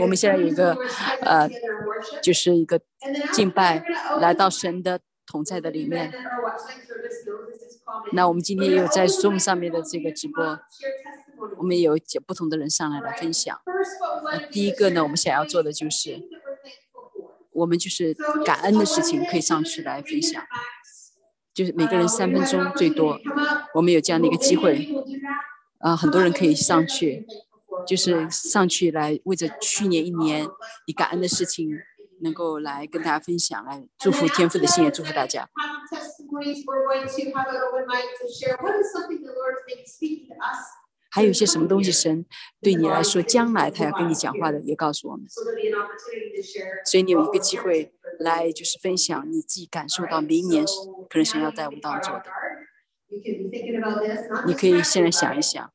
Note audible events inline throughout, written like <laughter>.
我们现在有一个呃，就是一个敬拜，来到神的同在的里面。那我们今天也有在 Zoom 上面的这个直播，我们有几不同的人上来来分享。那第一个呢，我们想要做的就是，我们就是感恩的事情可以上去来分享，就是每个人三分钟最多，我们有这样的一个机会，啊，很多人可以上去。就是上去来为着去年一年你感恩的事情，能够来跟大家分享，来祝福天父的心，也祝福大家。还有一些什么东西神对你来说将来他要跟你讲话的，也告诉我们。所以你有一个机会来就是分享你自己感受到明年可能神要在我们当中的。你可以现在想一想，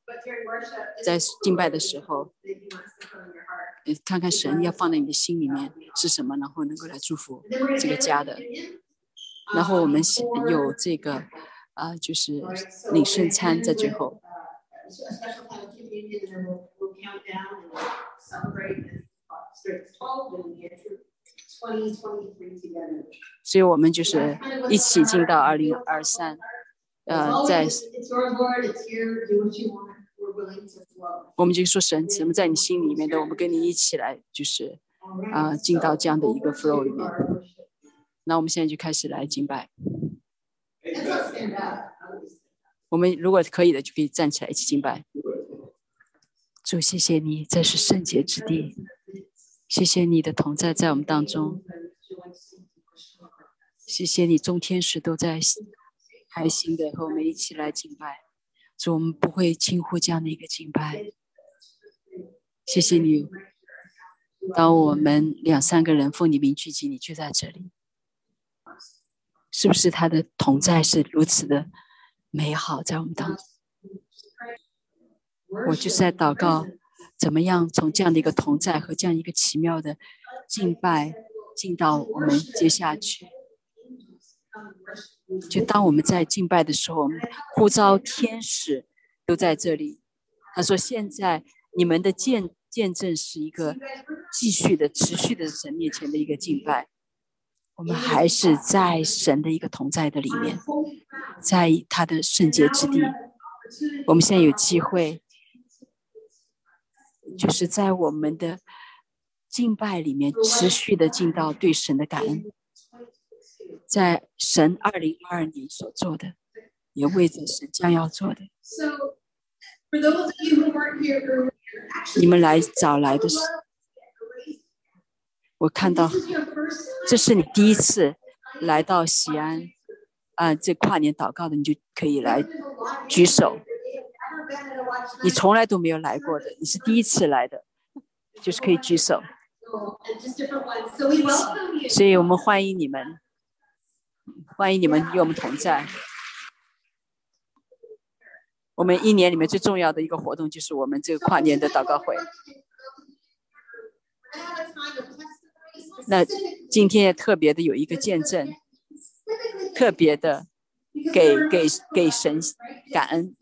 在敬拜的时候，看看神要放在你的心里面是什么，然后能够来祝福这个家的。然后我们有这个啊，就是领圣餐在最后。所以我们就是一起进到二零二三。呃，在我们就说神什么在你心里面的，我们跟你一起来，就是啊，进到这样的一个 flow 里面。那我们现在就开始来敬拜。我们如果可以的，就可以站起来一起敬拜。主，谢谢你，这是圣洁之地。谢谢你的同在在我们当中。谢谢你，众天使都在。开心的和我们一起来敬拜，主，我们不会轻忽这样的一个敬拜。谢谢你，当我们两三个人奉你名聚集，你就在这里，是不是他的同在是如此的美好在我们当中？我就是在祷告，怎么样从这样的一个同在和这样一个奇妙的敬拜进到我们接下去。就当我们在敬拜的时候，呼召天使都在这里。他说：“现在你们的见见证是一个继续的、持续的神面前的一个敬拜。我们还是在神的一个同在的里面，在他的圣洁之地。我们现在有机会，就是在我们的敬拜里面持续的尽到对神的感恩。”在神二零二二年所做的，也为着神将要做的。你们来早来的时，我看到这是你第一次来到西安啊，这跨年祷告的，你就可以来举手。你从来都没有来过的，你是第一次来的，就是可以举手。所以我们欢迎你们。欢迎你们与我们同在。我们一年里面最重要的一个活动就是我们这个跨年的祷告会。那今天也特别的有一个见证，特别的给给给神感恩。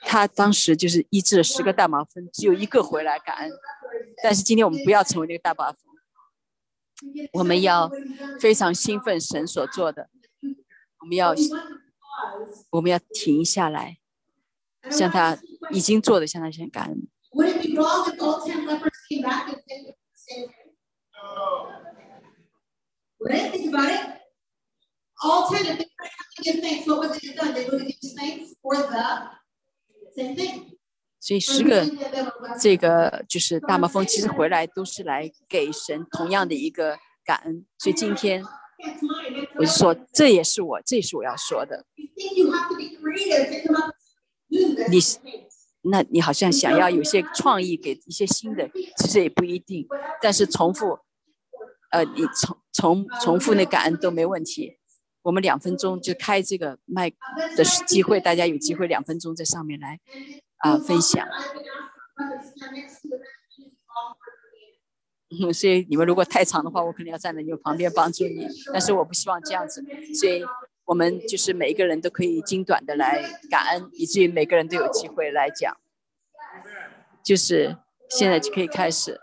他当时就是医治了十个大麻风，只有一个回来感恩。但是今天我们不要成为那个大麻风。我们要非常兴奋，神所做的，我们要我们要停下来，向他已经做的向他先感恩。所以十个这个就是大麻风，其实回来都是来给神同样的一个感恩。所以今天我就说，这也是我，这也是我要说的。你，那你好像想要有些创意，给一些新的，其实也不一定。但是重复，呃，你重重重复那感恩都没问题。我们两分钟就开这个麦的机会，大家有机会两分钟在上面来。啊，分享。嗯，<laughs> 所以你们如果太长的话，我可能要站在你们旁边帮助你。但是我不希望这样子，所以我们就是每一个人都可以精短的来感恩，以至于每个人都有机会来讲。就是现在就可以开始，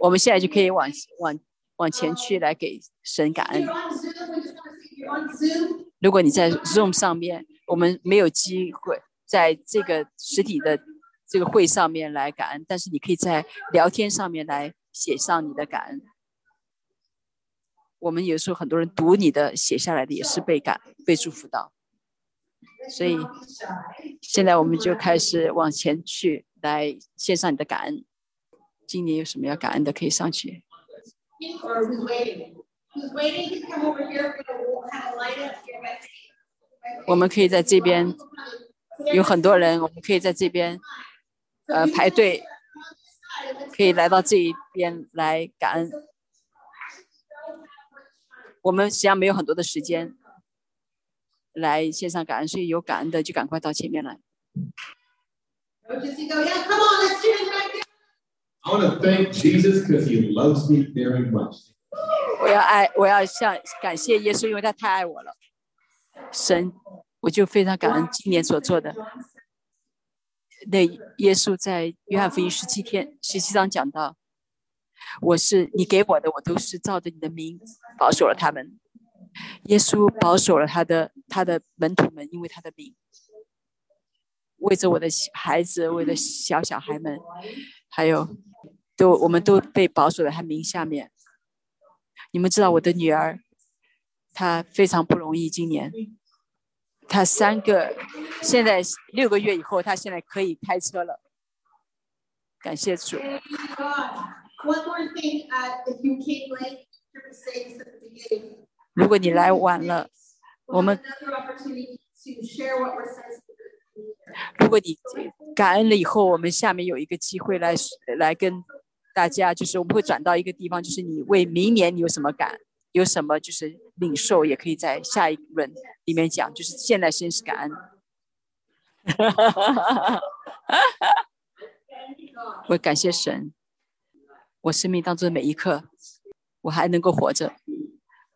我们现在就可以往往往前去来给神感恩。如果你在 Zoom 上面，我们没有机会在这个实体的这个会上面来感恩，但是你可以在聊天上面来写上你的感恩。我们有时候很多人读你的写下来的也是被感被祝福到，所以现在我们就开始往前去来献上你的感恩。今年有什么要感恩的可以上去。我们可以在这边有很多人，我们可以在这边呃排队，可以来到这一边来感恩。我们实际上没有很多的时间来线上感恩，所以有感恩的就赶快到前面来。我要爱，我要向感谢耶稣，因为他太爱我了。神，我就非常感恩今年所做的。那耶稣在约翰福音十七天十七章讲到。我是你给我的，我都是照着你的名保守了他们。耶稣保守了他的他的门徒们，因为他的名，为着我的孩子，为了小小孩们，还有都我们都被保守在他名下面。你们知道我的女儿，她非常不容易。今年，她三个，现在六个月以后，他现在可以开车了。感谢主。如果你来晚了，我们如果你感恩了以后，我们下面有一个机会来来跟大家，就是我们会转到一个地方，就是你为明年你有什么感，有什么就是领受，也可以在下一轮里面讲，就是现在先是感恩。<laughs> 我感谢神。我生命当中的每一刻，我还能够活着，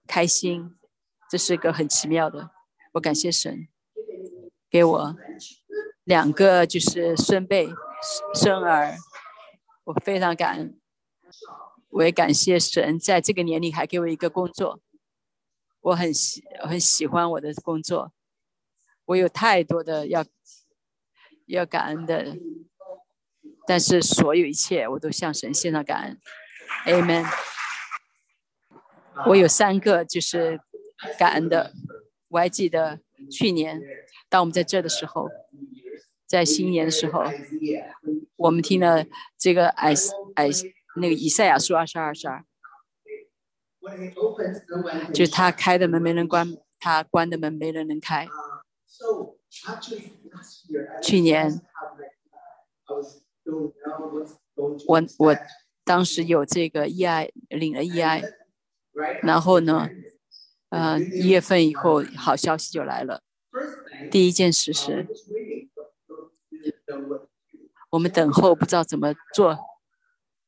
开心，这是一个很奇妙的。我感谢神，给我两个就是孙辈、孙儿，我非常感恩。我也感谢神，在这个年龄还给我一个工作，我很喜很喜欢我的工作。我有太多的要要感恩的。但是所有一切，我都向神献上感恩，Amen。我有三个就是感恩的，我还记得去年当我们在这的时候，在新年的时候，我们听了这个 S S 那个以赛亚书二十二二十二，就是他开的门没人关，他关的门没人能开。去年。我我当时有这个 EI 领了 EI，然后呢，呃，一月份以后好消息就来了。第一件事是，我们等候不知道怎么做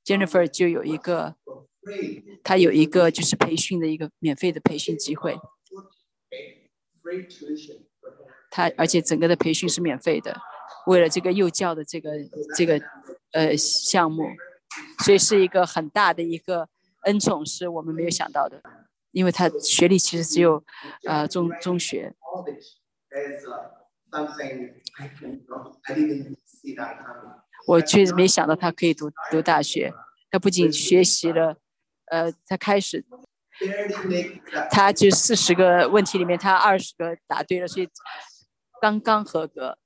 ，Jennifer 就有一个，他有一个就是培训的一个免费的培训机会，他而且整个的培训是免费的。为了这个幼教的这个这个呃项目，所以是一个很大的一个恩宠，是我们没有想到的。因为他学历其实只有呃中中学。我确实没想到他可以读读大学。他不仅学习了，呃，他开始，他就四十个问题里面，他二十个答对了，所以刚刚合格。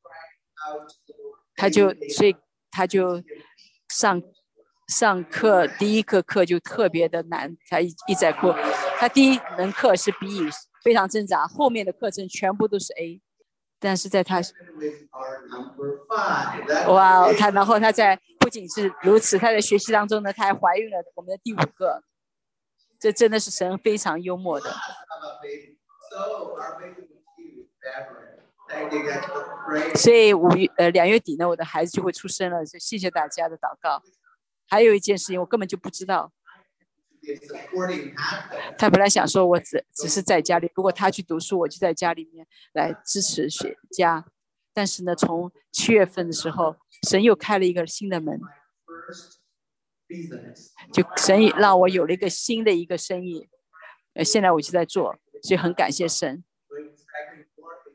他就所以他就上上课第一课课就特别的难，他一一在哭。他第一门课是 B，非常挣扎，后面的课程全部都是 A。但是在他 <laughs> 哇哦，他然后他在不仅是如此，他在学习当中呢，他还怀孕了我们的第五个。这真的是神非常幽默的。所以五月呃两月底呢，我的孩子就会出生了。就谢谢大家的祷告。还有一件事情，我根本就不知道。他本来想说，我只只是在家里，如果他去读书，我就在家里面来支持学家。但是呢，从七月份的时候，神又开了一个新的门，就神让我有了一个新的一个生意，呃，现在我就在做，所以很感谢神。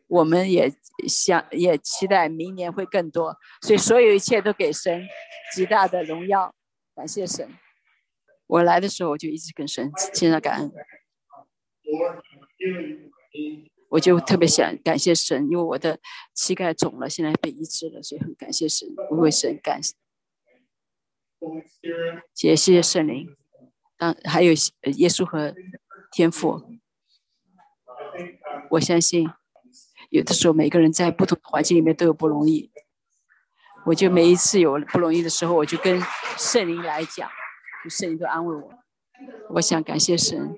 我们也想也期待明年会更多，所以所有一切都给神极大的荣耀，感谢神。我来的时候我就一直跟神现在感恩，我就特别想感谢神，因为我的膝盖肿了，现在被医治了，所以很感谢神，我为神感谢，谢谢圣灵，当还有耶稣和天父，我相信。有的时候，每个人在不同的环境里面都有不容易。我就每一次有不容易的时候，我就跟圣灵来讲，圣灵都安慰我。我想感谢神。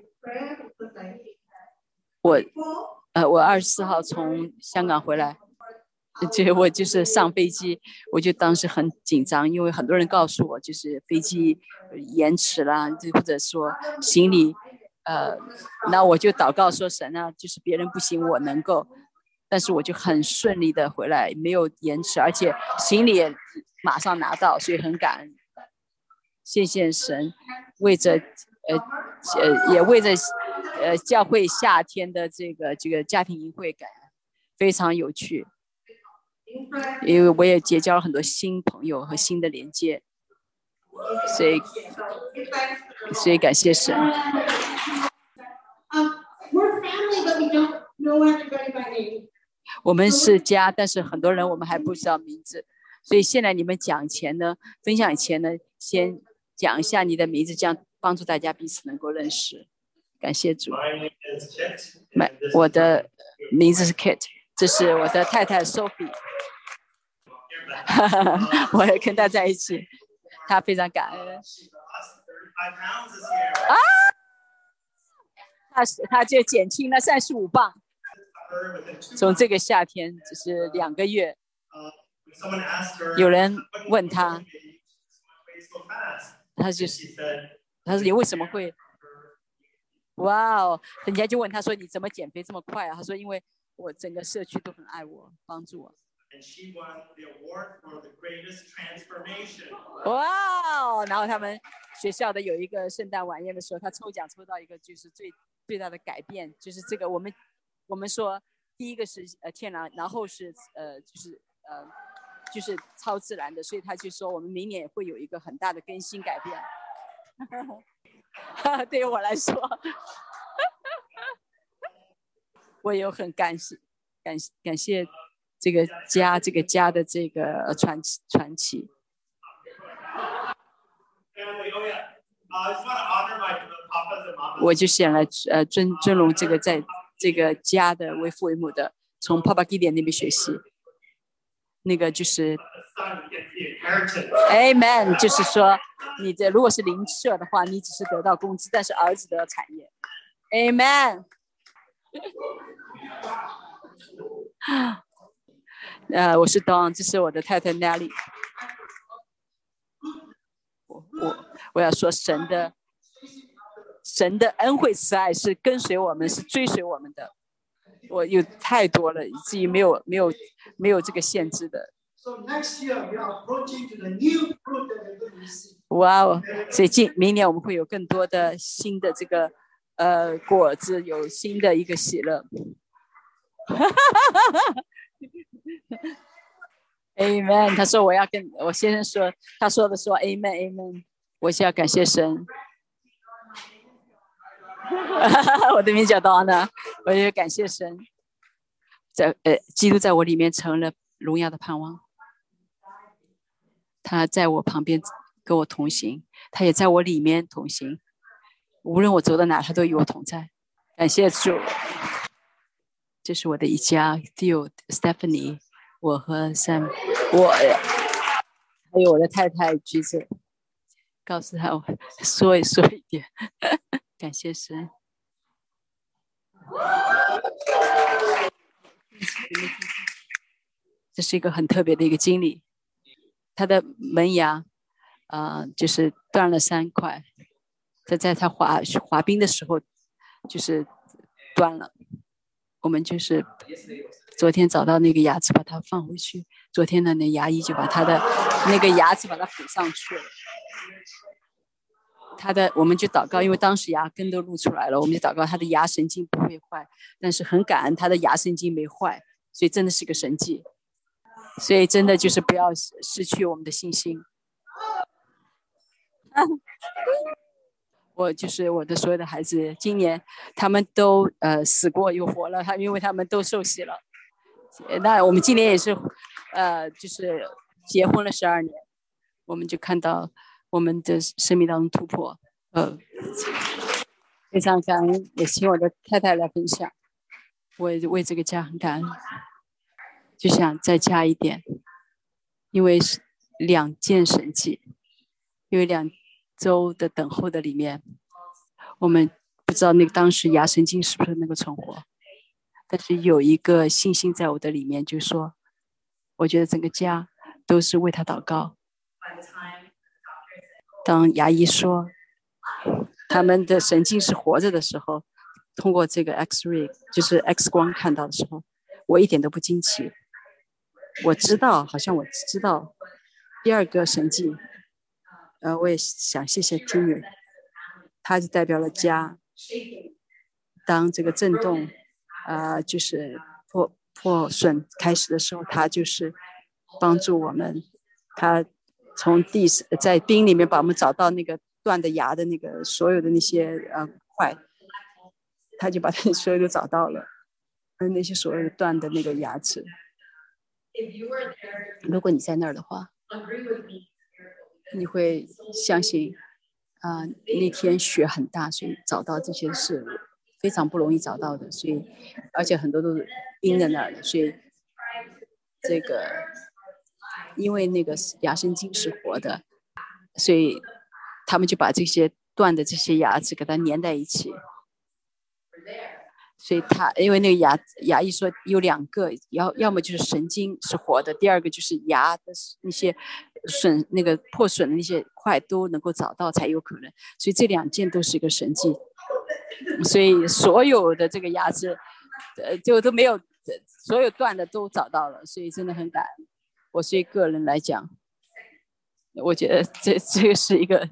我，呃，我二十四号从香港回来，就我就是上飞机，我就当时很紧张，因为很多人告诉我，就是飞机延迟了，就或者说行李，呃，那我就祷告说神啊，就是别人不行，我能够。但是我就很顺利的回来，没有延迟，而且行李也马上拿到，所以很感恩。谢谢神，为着呃呃也为着呃教会夏天的这个这个家庭营会感，非常有趣。因为我也结交了很多新朋友和新的连接，所以所以感谢神。我们是家，但是很多人我们还不知道名字，所以现在你们讲前呢，分享前呢，先讲一下你的名字，这样帮助大家彼此能够认识。感谢主。My，我的名字是 Kate，这是我的太太 Sophie。<laughs> 我也跟她在一起，她非常感恩。啊！她是，她就减轻了三十五磅。从这个夏天只是两个月，有人问他，他就是，他说你为什么会？哇哦，人家就问他说你怎么减肥这么快啊？他说因为我整个社区都很爱我，帮助我。哇哦，然后他们学校的有一个圣诞晚宴的时候，他抽奖抽到一个就是最最大的改变，就是这个我们。我们说，第一个是呃天然，然后是呃就是呃就是超自然的，所以他就说我们明年也会有一个很大的更新改变。<laughs> 对于我来说，我也很感谢感感谢这个家这个家的这个传奇传奇。我就想来呃尊尊荣这个在。这个家的为父为母的，从帕帕基点那边学习，那个就是，Amen，就是说，你的如果是邻舍的话，你只是得到工资，但是儿子得到产业，Amen。<laughs> 呃，我是 Don，这是我的太太 Nelly。我我我要说神的。神的恩惠慈爱是跟随我们，是追随我们的。我有太多了，以至于没有没有没有这个限制的。哇哦！所以今明年我们会有更多的新的这个呃果子，有新的一个喜乐。<laughs> Amen。他说我要跟我先生说，他说的说 Amen，Amen。我需要感谢神。<laughs> 我的名叫到呢，我也感谢神，在呃，基督在我里面成了荣耀的盼望。他在我旁边跟我同行，他也在我里面同行。无论我走到哪，他都与我同在。感谢主，这是我的一家，Theo、Stephanie，我和 Sam，我还有我的太太橘子，告诉他我说一说一点。感谢神，这是一个很特别的一个经历。他的门牙，呃，就是断了三块，在在他滑滑冰的时候，就是断了。我们就是昨天找到那个牙齿，把它放回去。昨天的那牙医就把他的那个牙齿把它补上去了。他的我们就祷告，因为当时牙根都露出来了，我们就祷告他的牙神经不会坏。但是很感恩他的牙神经没坏，所以真的是个神迹。所以真的就是不要失去我们的信心。我就是我的所有的孩子，今年他们都呃死过又活了，他因为他们都受洗了。那我们今年也是。呃，就是结婚了十二年，我们就看到我们的生命当中突破，呃，非常感恩，也请我的太太来分享，我也为这个家很感恩，就想再加一点，因为是两件神迹，因为两周的等候的里面，我们不知道那个当时牙神经是不是能够存活，但是有一个信心在我的里面，就说。我觉得整个家都是为他祷告。当牙医说他们的神经是活着的时候，通过这个 X-ray 就是 X 光看到的时候，我一点都不惊奇。我知道，好像我知道第二个神迹。呃，我也想谢谢 Timmy，他就代表了家。当这个震动，呃，就是破。破损开始的时候，他就是帮助我们。他从地在冰里面把我们找到那个断的牙的那个所有的那些呃块，他就把他所有都找到了，嗯，那些所有的断的那个牙齿。如果你在那儿的话，你会相信啊，那天雪很大，所以找到这些是非常不容易找到的，所以而且很多都是。冰在那儿的，所以这个因为那个牙神经是活的，所以他们就把这些断的这些牙齿给它粘在一起。所以他因为那个牙牙医说有两个，要要么就是神经是活的，第二个就是牙的那些损那个破损的那些块都能够找到才有可能。所以这两件都是一个神迹。所以所有的这个牙齿，呃，就都没有。所有断的都找到了，所以真的很感恩。我是一个人来讲，我觉得这这个是一个，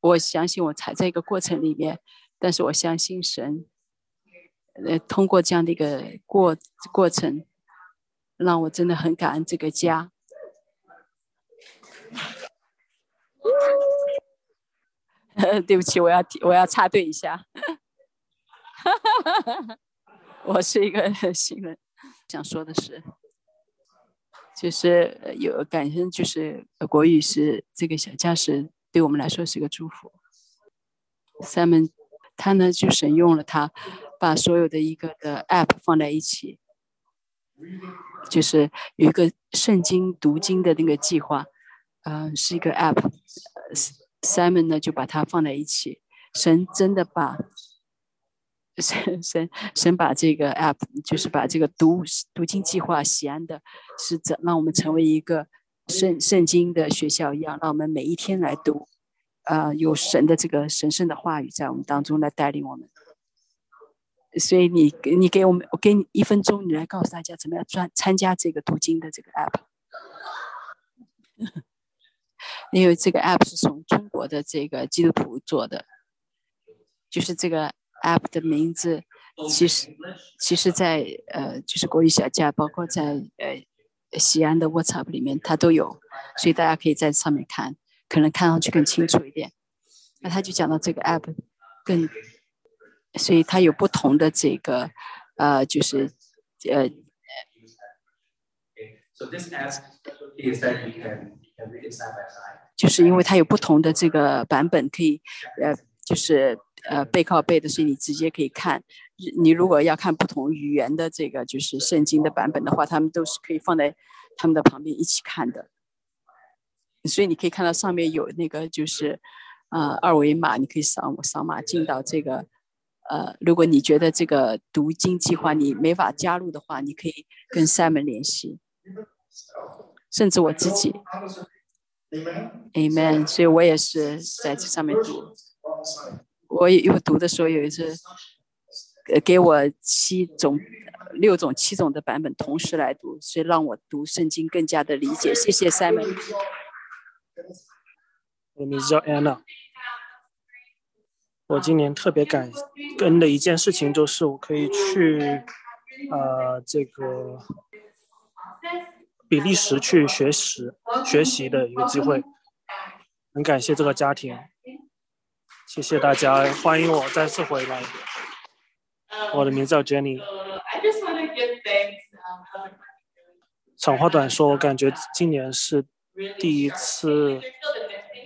我相信我才在一个过程里面，但是我相信神，呃，通过这样的一个过过程，让我真的很感恩这个家。<laughs> 对不起，我要我要插队一下。<laughs> 我是一个 <laughs> 新人，想说的是，就是有感恩，就是国语是这个小驾驶对我们来说是个祝福。Simon 他呢就神用了他，把所有的一个的 App 放在一起，就是有一个圣经读经的那个计划，嗯，是一个 App。Simon 呢就把它放在一起，神真的把。神神神把这个 app，就是把这个读读经计划，喜安的是怎让我们成为一个圣圣经的学校一样，让我们每一天来读，呃，有神的这个神圣的话语在我们当中来带领我们。所以你你给我们，我给你一分钟，你来告诉大家怎么样专参加这个读经的这个 app。因为这个 app 是从中国的这个基督徒做的，就是这个。App 的名字其实其实，在呃，就是国语小架，包括在呃西安的 WhatsApp 里面，它都有，所以大家可以在上面看，可能看上去更清楚一点。那他就讲到这个 app 更，所以它有不同的这个呃，就是呃，就是因为它有不同的这个版本，可以呃，就是。呃，背靠背的，所以你直接可以看。你如果要看不同语言的这个就是圣经的版本的话，他们都是可以放在他们的旁边一起看的。所以你可以看到上面有那个就是呃二维码，你可以扫扫码进到这个呃。如果你觉得这个读经计划你没法加入的话，你可以跟 Simon 联系，甚至我自己，Amen。所以我也是在这上面读。我有读的时候有一次呃给我七种、六种、七种的版本同时来读，所以让我读圣经更加的理解。谢谢 Simon。我名字叫 Anna。我今年特别感恩的一件事情就是我可以去呃这个比利时去学习学习的一个机会，很感谢这个家庭，谢谢大家欢迎我再次回来。我的名字叫 Jenny。长话短说，我感觉今年是第一次。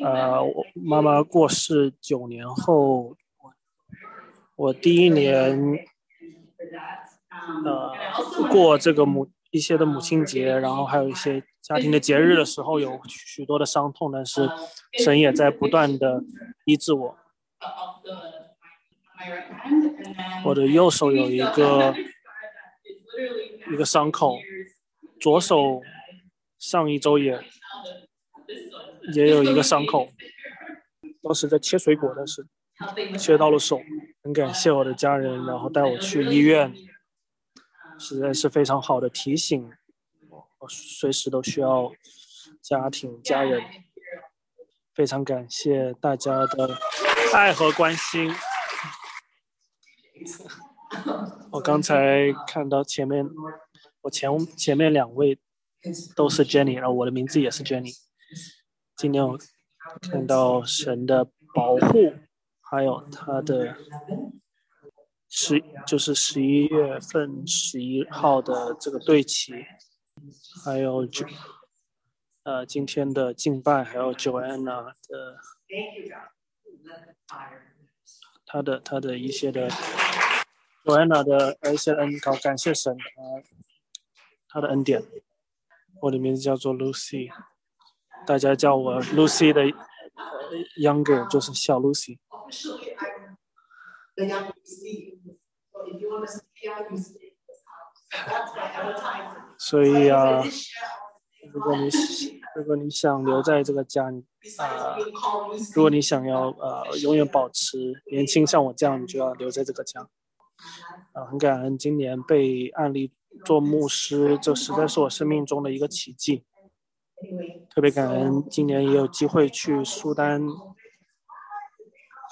呃，我妈妈过世九年后，我第一年，呃，过这个母一些的母亲节，然后还有一些家庭的节日的时候，有许多的伤痛，但是神也在不断的医治我。我的右手有一个一个伤口，左手上一周也。也有一个伤口，当时在切水果的时候切到了手，很感谢我的家人，然后带我去医院，实在是非常好的提醒，我随时都需要家庭家人，非常感谢大家的爱和关心。<laughs> 我刚才看到前面，我前前面两位都是 Jenny，然后我的名字也是 Jenny。今天我看到神的保护，还有他的十就是十一月份十一号的这个对齐，还有就呃今天的敬拜，还有 Joanna 的他的他的一些的 Joanna 的一些恩高，感谢神啊他的恩典。我的名字叫做 Lucy。大家叫我 Lucy 的 younger，就是小 Lucy。所以啊，如果你如果你想留在这个家，啊，如果你想要呃永远保持年轻，像我这样，你就要留在这个家。啊，很感恩今年被案例做牧师，这实在是我生命中的一个奇迹。特别感恩，今年也有机会去苏丹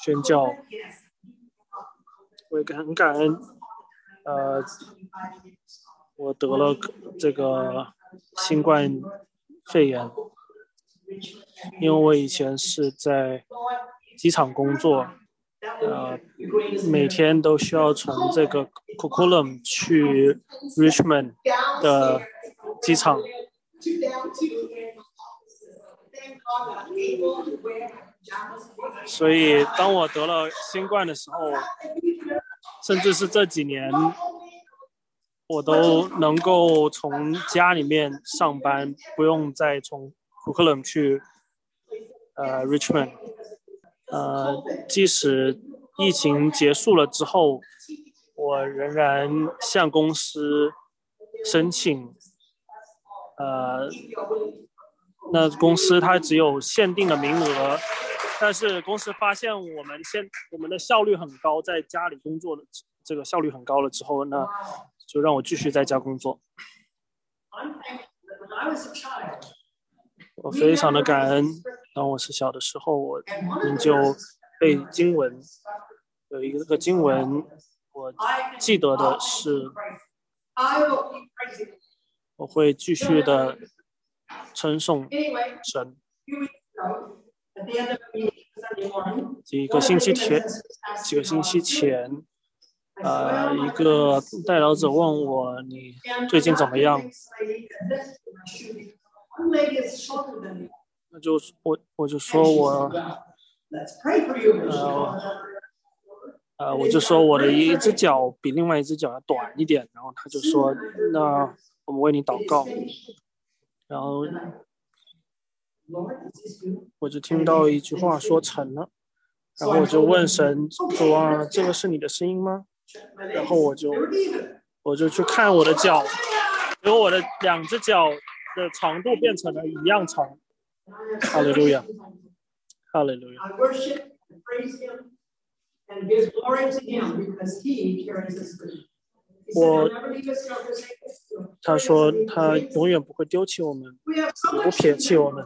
宣教，我也很感恩。呃，我得了这个新冠肺炎，因为我以前是在机场工作，呃，每天都需要从这个 c o c o l u m 去 Richmond 的机场。所以，当我得了新冠的时候，甚至是这几年，我都能够从家里面上班，不用再从库克伦去呃 Richmond。呃，即使疫情结束了之后，我仍然向公司申请。呃，那公司它只有限定的名额，但是公司发现我们现我们的效率很高，在家里工作的这个效率很高了之后，那就让我继续在家工作。我非常的感恩，当我是小的时候，我们就背经文，有一个经文，我记得的是。我会继续的称颂神。几个星期前，几个星期前，呃，一个代表者问我：“你最近怎么样？”那就我我就说我，呃，呃，我就说我的一只脚比另外一只脚要短一点，然后他就说：“那。”我们为你祷告，然后我就听到一句话说成了，然后我就问神主啊，这个是你的声音吗？然后我就我就去看我的脚，因为我的两只脚的长度变成了一样长。哈利路亚，哈利路亚。我他说他永远不会丢弃我们，不撇弃我们，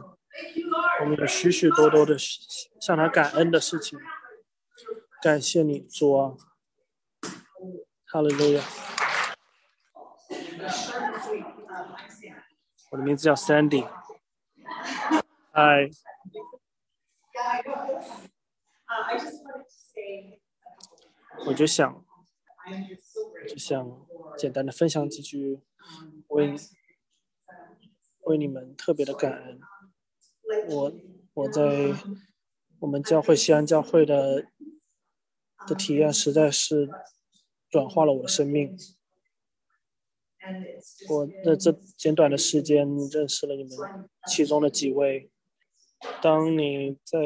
我们有许许多多的向他感恩的事情。感谢你主啊。哈利路亚！我的名字叫 Sandy。Hi. 我就想就想简单的分享几句，为为你们特别的感恩。我我在我们教会西安教会的的体验实在是转化了我的生命。我在这简短的时间认识了你们其中的几位。当你在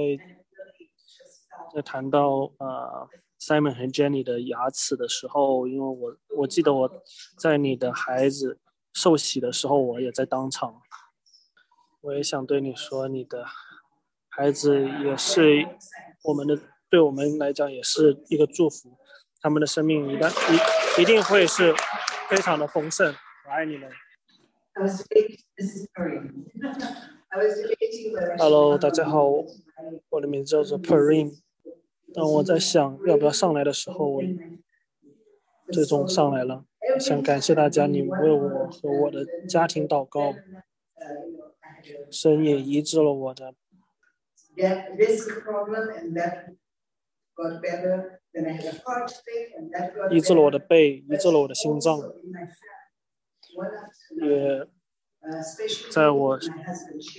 在谈到呃 Simon 和 Jenny 的牙齿的时候，因为我我记得我在你的孩子受洗的时候，我也在当场。我也想对你说，你的孩子也是我们的，对我们来讲也是一个祝福。他们的生命一旦一一定会是非常的丰盛。我爱你们。<laughs> Hello，大家好我的名字叫做 Perrin。当我在想要不要上来的时候，我最终上来了。想感谢大家，你们为我和我的家庭祷告，神也医治了我的医治了我的背医治了我的心脏。也在我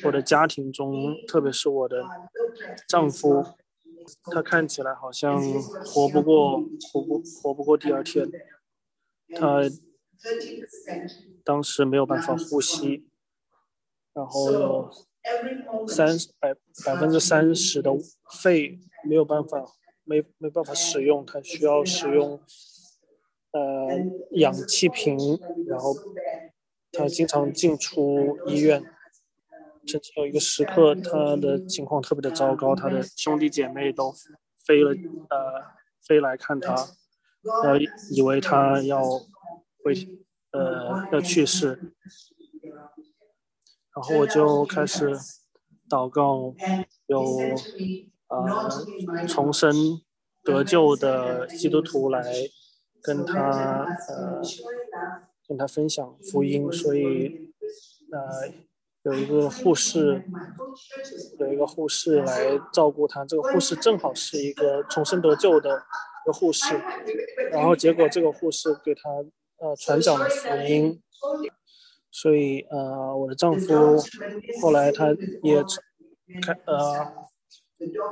我的家庭中特别是我的丈夫他看起来好像活不过活不活不过第二天。他当时没有办法呼吸然后有三百百分之三十的肺没有办法没没办法使用，它需要使用呃氧气瓶，然后他经常进出医院。曾经有一个时刻，他的情况特别的糟糕，他的兄弟姐妹都飞了呃飞来看他，呃以为他要会呃要去世，然后我就开始祷告，有呃重生得救的基督徒来跟他呃跟他分享福音，所以呃有一个护士有一个护士来照顾他，这个护士正好是一个重生得救的一个护士，然后结果这个护士给他呃传讲了福音，所以呃我的丈夫后来他也开呃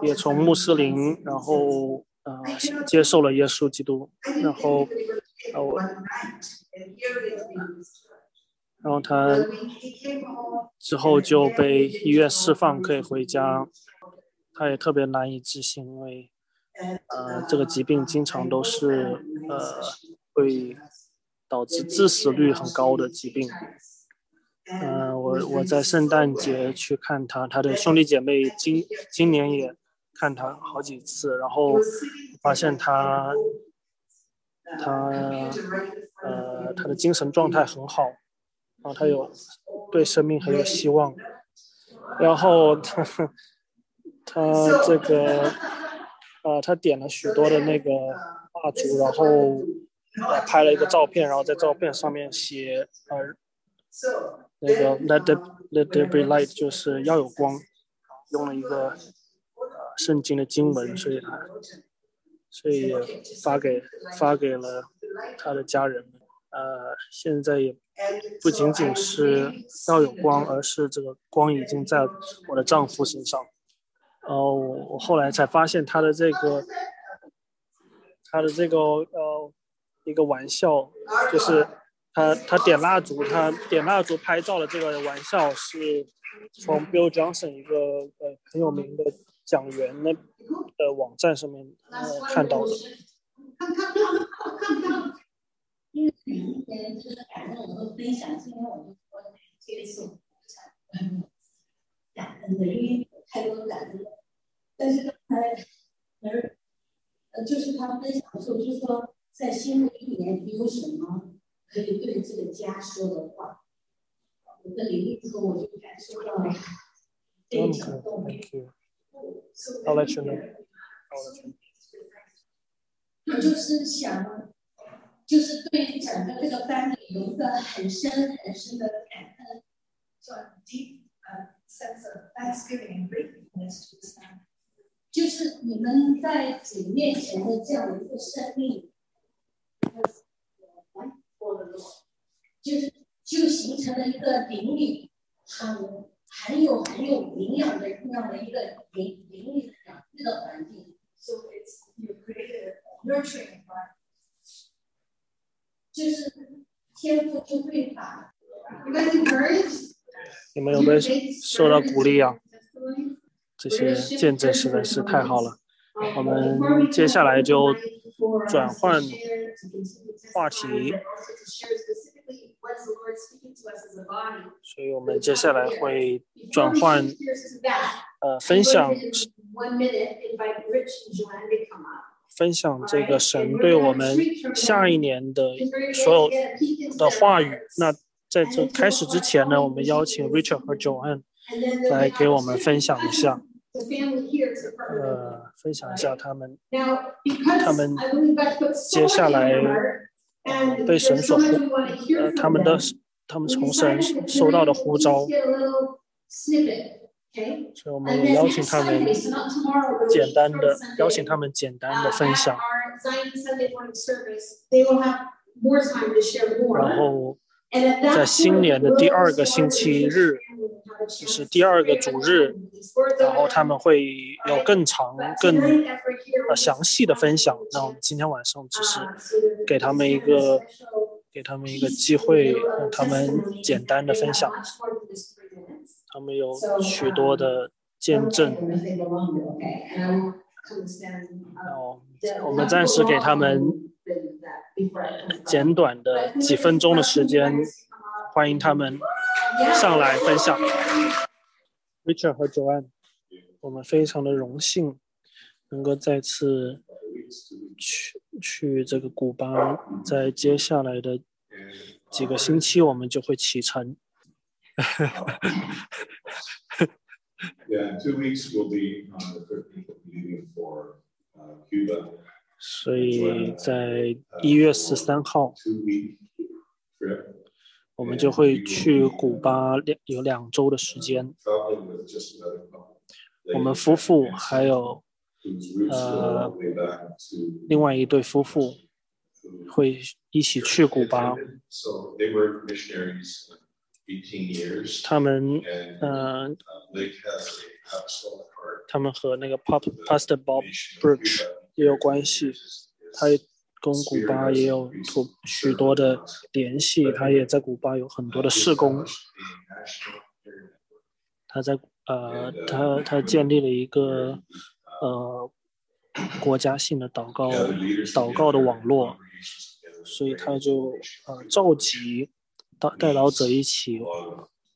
也从穆斯林，然后呃接受了耶稣基督，然后呃我然后他之后就被医院释放，可以回家。他也特别难以置信，因为呃这个疾病经常都是呃会导致致死率很高的疾病。嗯、我我在圣诞节去看他，他的兄弟姐妹今今年也看他好几次，然后发现他他呃他的精神状态很好，然后他有对生命很有希望，然后他他这个呃他点了许多的那个蜡烛，然后呃拍了一个照片，然后在照片上面写呃那个 let the let there be light 就是要有光，用了一个呃圣经的经文，所以他所以发给发给了他的家人们。呃，现在也不仅仅是要有光，而是这个光已经在我的丈夫身上。呃，我我后来才发现他的这个他的这个呃一个玩笑，就是他他点蜡烛，他点蜡烛拍照的这个玩笑是从 Bill Johnson 一个呃很有名的讲员那的网站上面呃看到的。因为今天就是感恩我们分享，今天我们说这个是我们想感恩的，因为太多感恩了。但是刚才呃呃，就是他分享的时候，就是说在新的一年你有什么可以对这个家说的话，我的灵力中我就感受到了感动，不，是的，我就是想，就是对整个这个班有一个很深很深的感恩，叫 deep 呃 sense of thanksgiving and gratefulness，就是你们在主面前的这样一个胜利。就是就形成了一个灵里很很有很有营养的那样的一个灵灵里的养育的环境。So it's you created a nurturing environment. 就是天赋就会把 You guys encouraged? 你们有没有受到鼓励啊？这些见证实在是太好了。我们接下来就转换话题，所以我们接下来会转换呃分享分享这个神对我们下一年的所有的话语。那在这开始之前呢，我们邀请 Richard 和 Joanne 来给我们分享一下，呃，分享一下他们他们接下来呃被神所呼，呃，他们的他们从神收到的呼召，所以我们也邀请他们简单的邀请他们简单的分享，然后在新年的第二个星期日，就是第二个主日，然后他们会有更长、更呃详细的分享。那我们今天晚上只是给他们一个给他们一个机会，让他们简单的分享。他们有许多的见证，然后我们暂时给他们简短的几分钟的时间，欢迎他们上来分享。Richard 和 Joanne，我们非常的荣幸能够再次去去这个古巴，在接下来的几个星期，我们就会启程。Yeah, two weeks we'll be on the fifteenth leaving for uh, Cuba. 所以在一月十三号，我们就会去古巴两有两周的时间。我们夫妇还有呃另外一对夫妇会一起去古巴。他们呃，他们和那个 Pop Pastor Bob Birch。也有关系，他也跟古巴也有土许多的联系，他也在古巴有很多的事工。他在呃，他他建立了一个呃国家性的祷告祷告的网络，所以他就呃召集代代祷者一起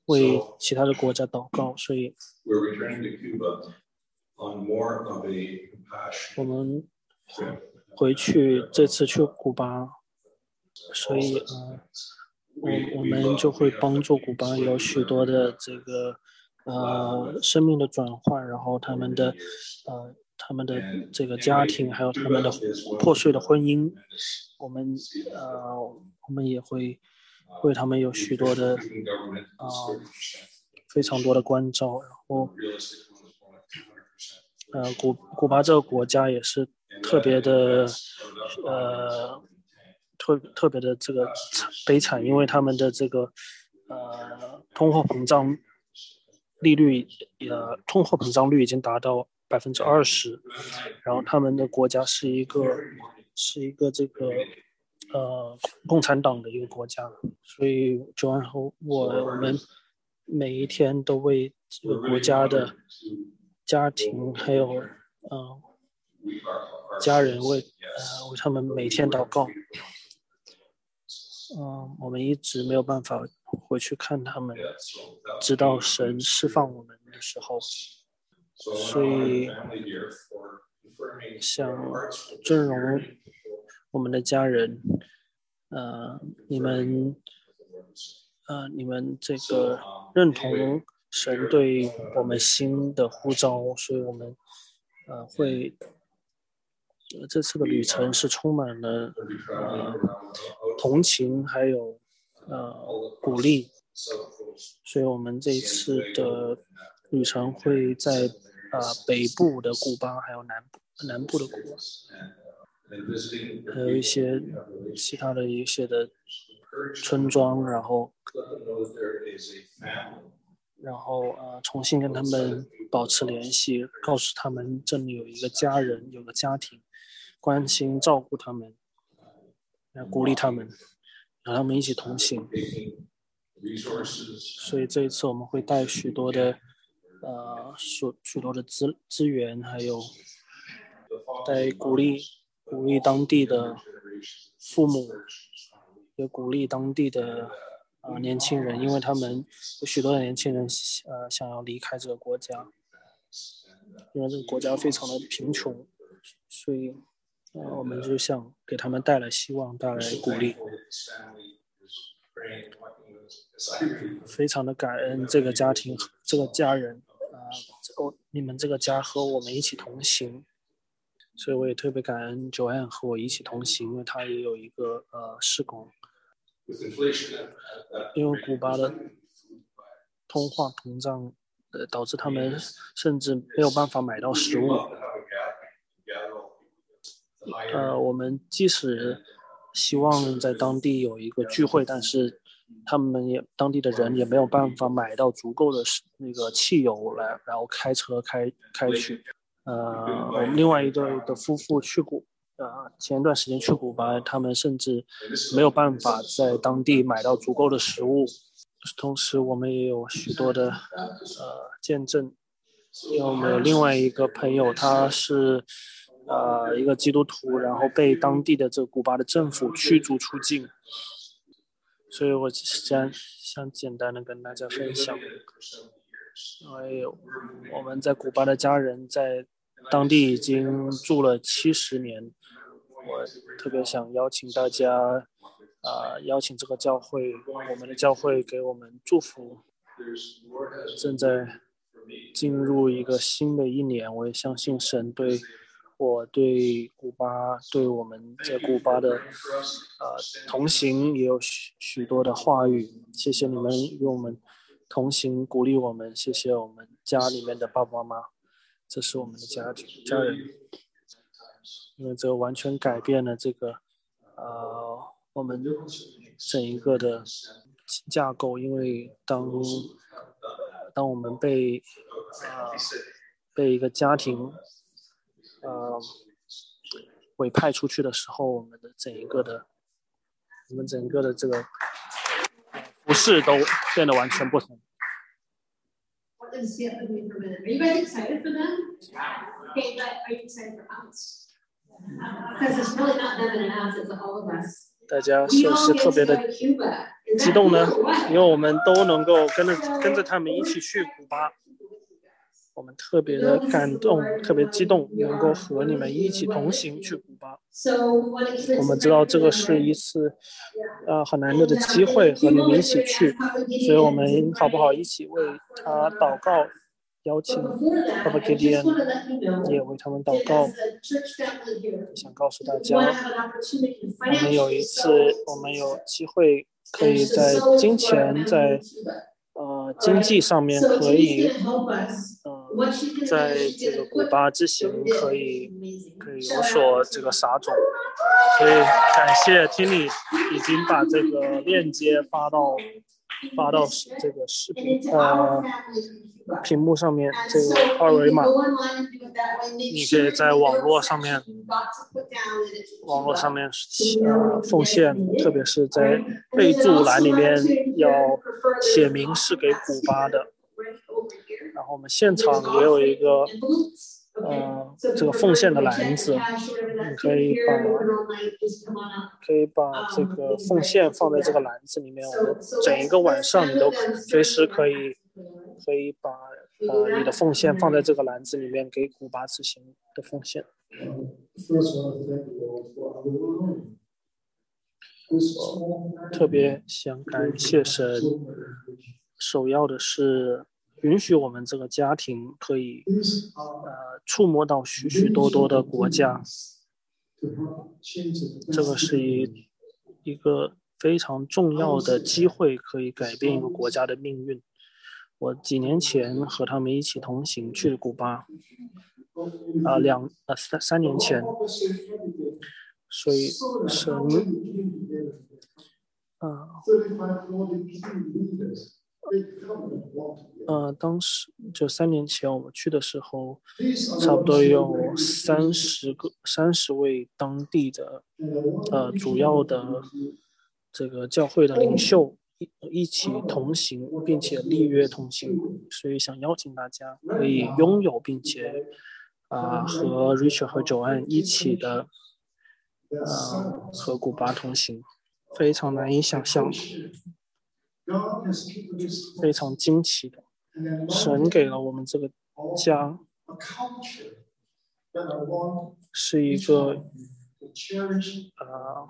为其他的国家祷告，所以我们回去这次去古巴，所以呃，我我们就会帮助古巴有许多的这个呃生命的转换，然后他们的呃他们的这个家庭，还有他们的破碎的婚姻，我们呃我们也会为他们有许多的啊、非常多的关照，然后 realistic one is more like 200%. 呃古古巴这个国家也是特别的呃特特别的这个悲惨，因为他们的这个呃通货膨胀利率呃通货膨胀率已经达到百分之二十，然后他们的国家是一个是一个这个呃共产党的一个国家，所以就然后我我们每一天都为这个国家的家庭还有呃家人为呃为他们每天祷告。嗯、我们一直没有办法回去看他们，直到神释放我们的时候。所以想尊荣我们的家人，呃，你们，呃，你们这个认同神对我们心的呼召，所以我们，呃，会，这次的旅程是充满了呃同情，还有呃鼓励，所以我们这一次的旅程会在啊北部的古巴，还有南部。南部的古巴，还有一些其他的一些的村庄，然后，然后呃，重新跟他们保持联系，告诉他们这里有一个家人，有个家庭，关心照顾他们，来鼓励他们，让他们一起同行。所以这一次我们会带许多的呃许许多的资资源，还有。带鼓励鼓励当地的父母，也鼓励当地的啊年轻人，因为他们有许多的年轻人呃想要离开这个国家，因为这个国家非常的贫穷，所以呃我们就想给他们带来希望，带来鼓励，非常的感恩这个家庭这个家人啊，这个你们这个家和我们一起同行。所以我也特别感恩 Joanne 和我一起同行，因为他也有一个呃施工。因为古巴的通货膨胀，呃，导致他们甚至没有办法买到食物。呃，我们即使希望在当地有一个聚会，但是他们也当地的人也没有办法买到足够的那个汽油来，然后开车开开去。呃，我们另外一对的夫妇去古，呃，前一段时间去古巴，他们甚至没有办法在当地买到足够的食物。同时，我们也有许多的呃见证，因为我们有另外一个朋友，他是呃一个基督徒，然后被当地的这个古巴的政府驱逐出境。所以我想想简单的跟大家分享。因为我们在古巴的家人在当地已经住了七十年，我特别想邀请大家，啊，邀请这个教会，我们的教会给我们祝福。正在进入一个新的一年，我也相信神对我对古巴对我们在古巴的呃同行也有许许多的话语。谢谢你们与我们。同行鼓励我们，谢谢我们家里面的爸爸妈妈，这是我们的家庭家人，因为这完全改变了这个，呃，我们整一个的架构。因为当当我们被呃被一个家庭呃委派出去的时候，我们的整一个的我们整个的这个。不是都变得完全不同。大家是不是特别的激动呢？因为我们都能够跟着跟着他们一起去古巴。我们特别的感动，特别激动，能够和你们一起同行去古巴。我们知道这个是一次，呃，很难得的机会，和你们一起去，所以我们好不好一起为他祷告，邀请爸爸给点，也为他们祷告。想告诉大家，我们有一次，我们有机会可以在金钱在。呃，经济上面可以，呃，在这个古巴之行可以可以有所这个撒种，所以感谢 Tini 已经把这个链接发到 <laughs> 发到这个视频呃。屏幕上面这个二维码，你可以在网络上面，网络上面呃奉献，特别是在备注栏里面要写明是给古巴的。然后我们现场也有一个呃这个奉献的篮子，你可以把可以把这个奉献放在这个篮子里面，我整一个晚上你都随时可以。可以把呃你的奉献放在这个篮子里面，给古巴之行的奉献。特别想感谢神，首要的是允许我们这个家庭可以呃触摸到许许多多的国家这个是一一个非常重要的机会，可以改变一个国家的命运。我几年前和他们一起同行去古巴，啊、两呃三三年前，所以神呃呃，当时就三年前我们去的时候，差不多有三十个、三十位当地的呃主要的这个教会的领袖一一起同行，并且立约同行，所以想邀请大家可以拥有，并且啊和 Richard 和 Joanne 一起的呃和古巴同行，非常难以想象。非常惊奇的，神给了我们这个家，是一个呃，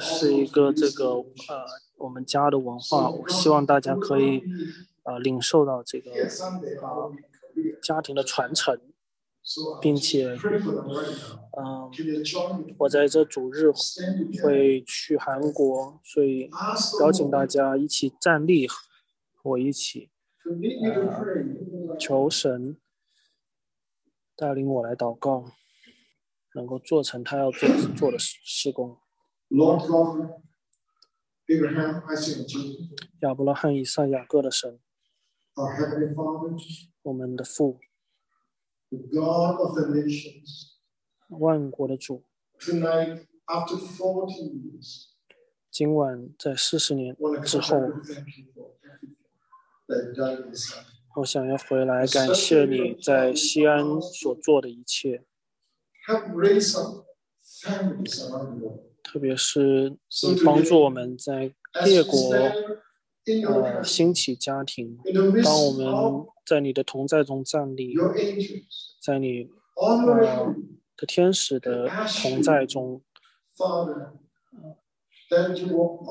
是一个这个呃，我们家的文化，我希望大家可以呃，领受到这个家庭的传承。并且嗯，我在这主日会去韩国，所以邀请大家一起站立，和我一起求神带领我来祷告，能够做成他要做做的事。施工亚伯拉罕以撒雅各的神，我们的父。The God of the nations, 万国的主。tonight, after 40 years, 今晚在四十年 want to 之 come 后 back，to thank you for everything that you've done in this life. 我想要回来感谢你在西安所做的一切，Help raise up families around the world. 特别是你帮助我们在 As 列 we 国 stand 呃，兴起家庭，当我们在你的同在中站立，在你、呃、的天使的同在中，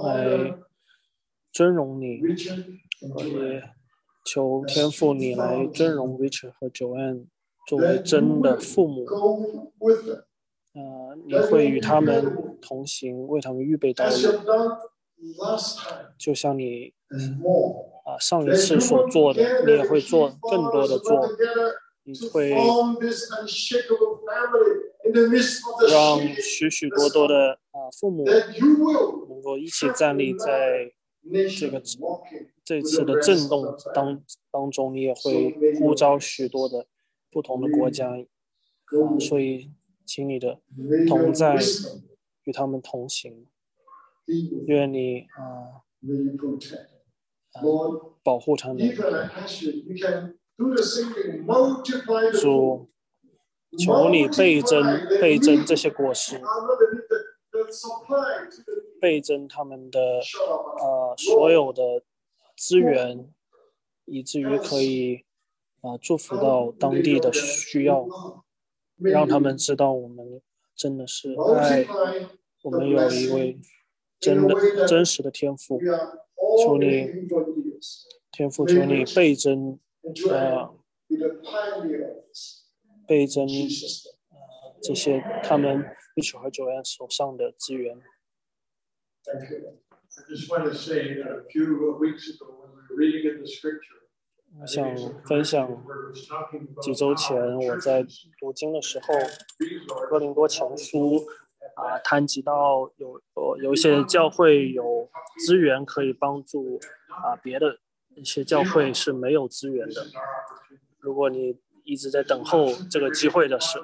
来尊荣你，也求天父你来尊荣 Richard 和 Joanne 作为真的父母，呃，你会与他们同行，为他们预备道路。就像你啊上一次所做的，你也会做更多的做，你会让许许多多的啊父母能够一起站立在这个 <laughs> 这次的震动当当中，你也会呼召许多的不同的国家，所以请你的同在与他们同行。愿你啊保护他们。主求你倍增倍增这些果实。倍增他们的啊所有的资源以至于可以啊祝福到当地的需要让他们知道我们真的是爱我们有一位真的真实的天赋，求你，天赋，求你倍增，呃，倍增、这些他们一起和九安手上的资源。我想分享几周前我在读经的时候，《哥林多前书》啊，谈及到有有有一些教会有资源可以帮助啊别的一些教会是没有资源的。如果你一直在等候这个机会的时，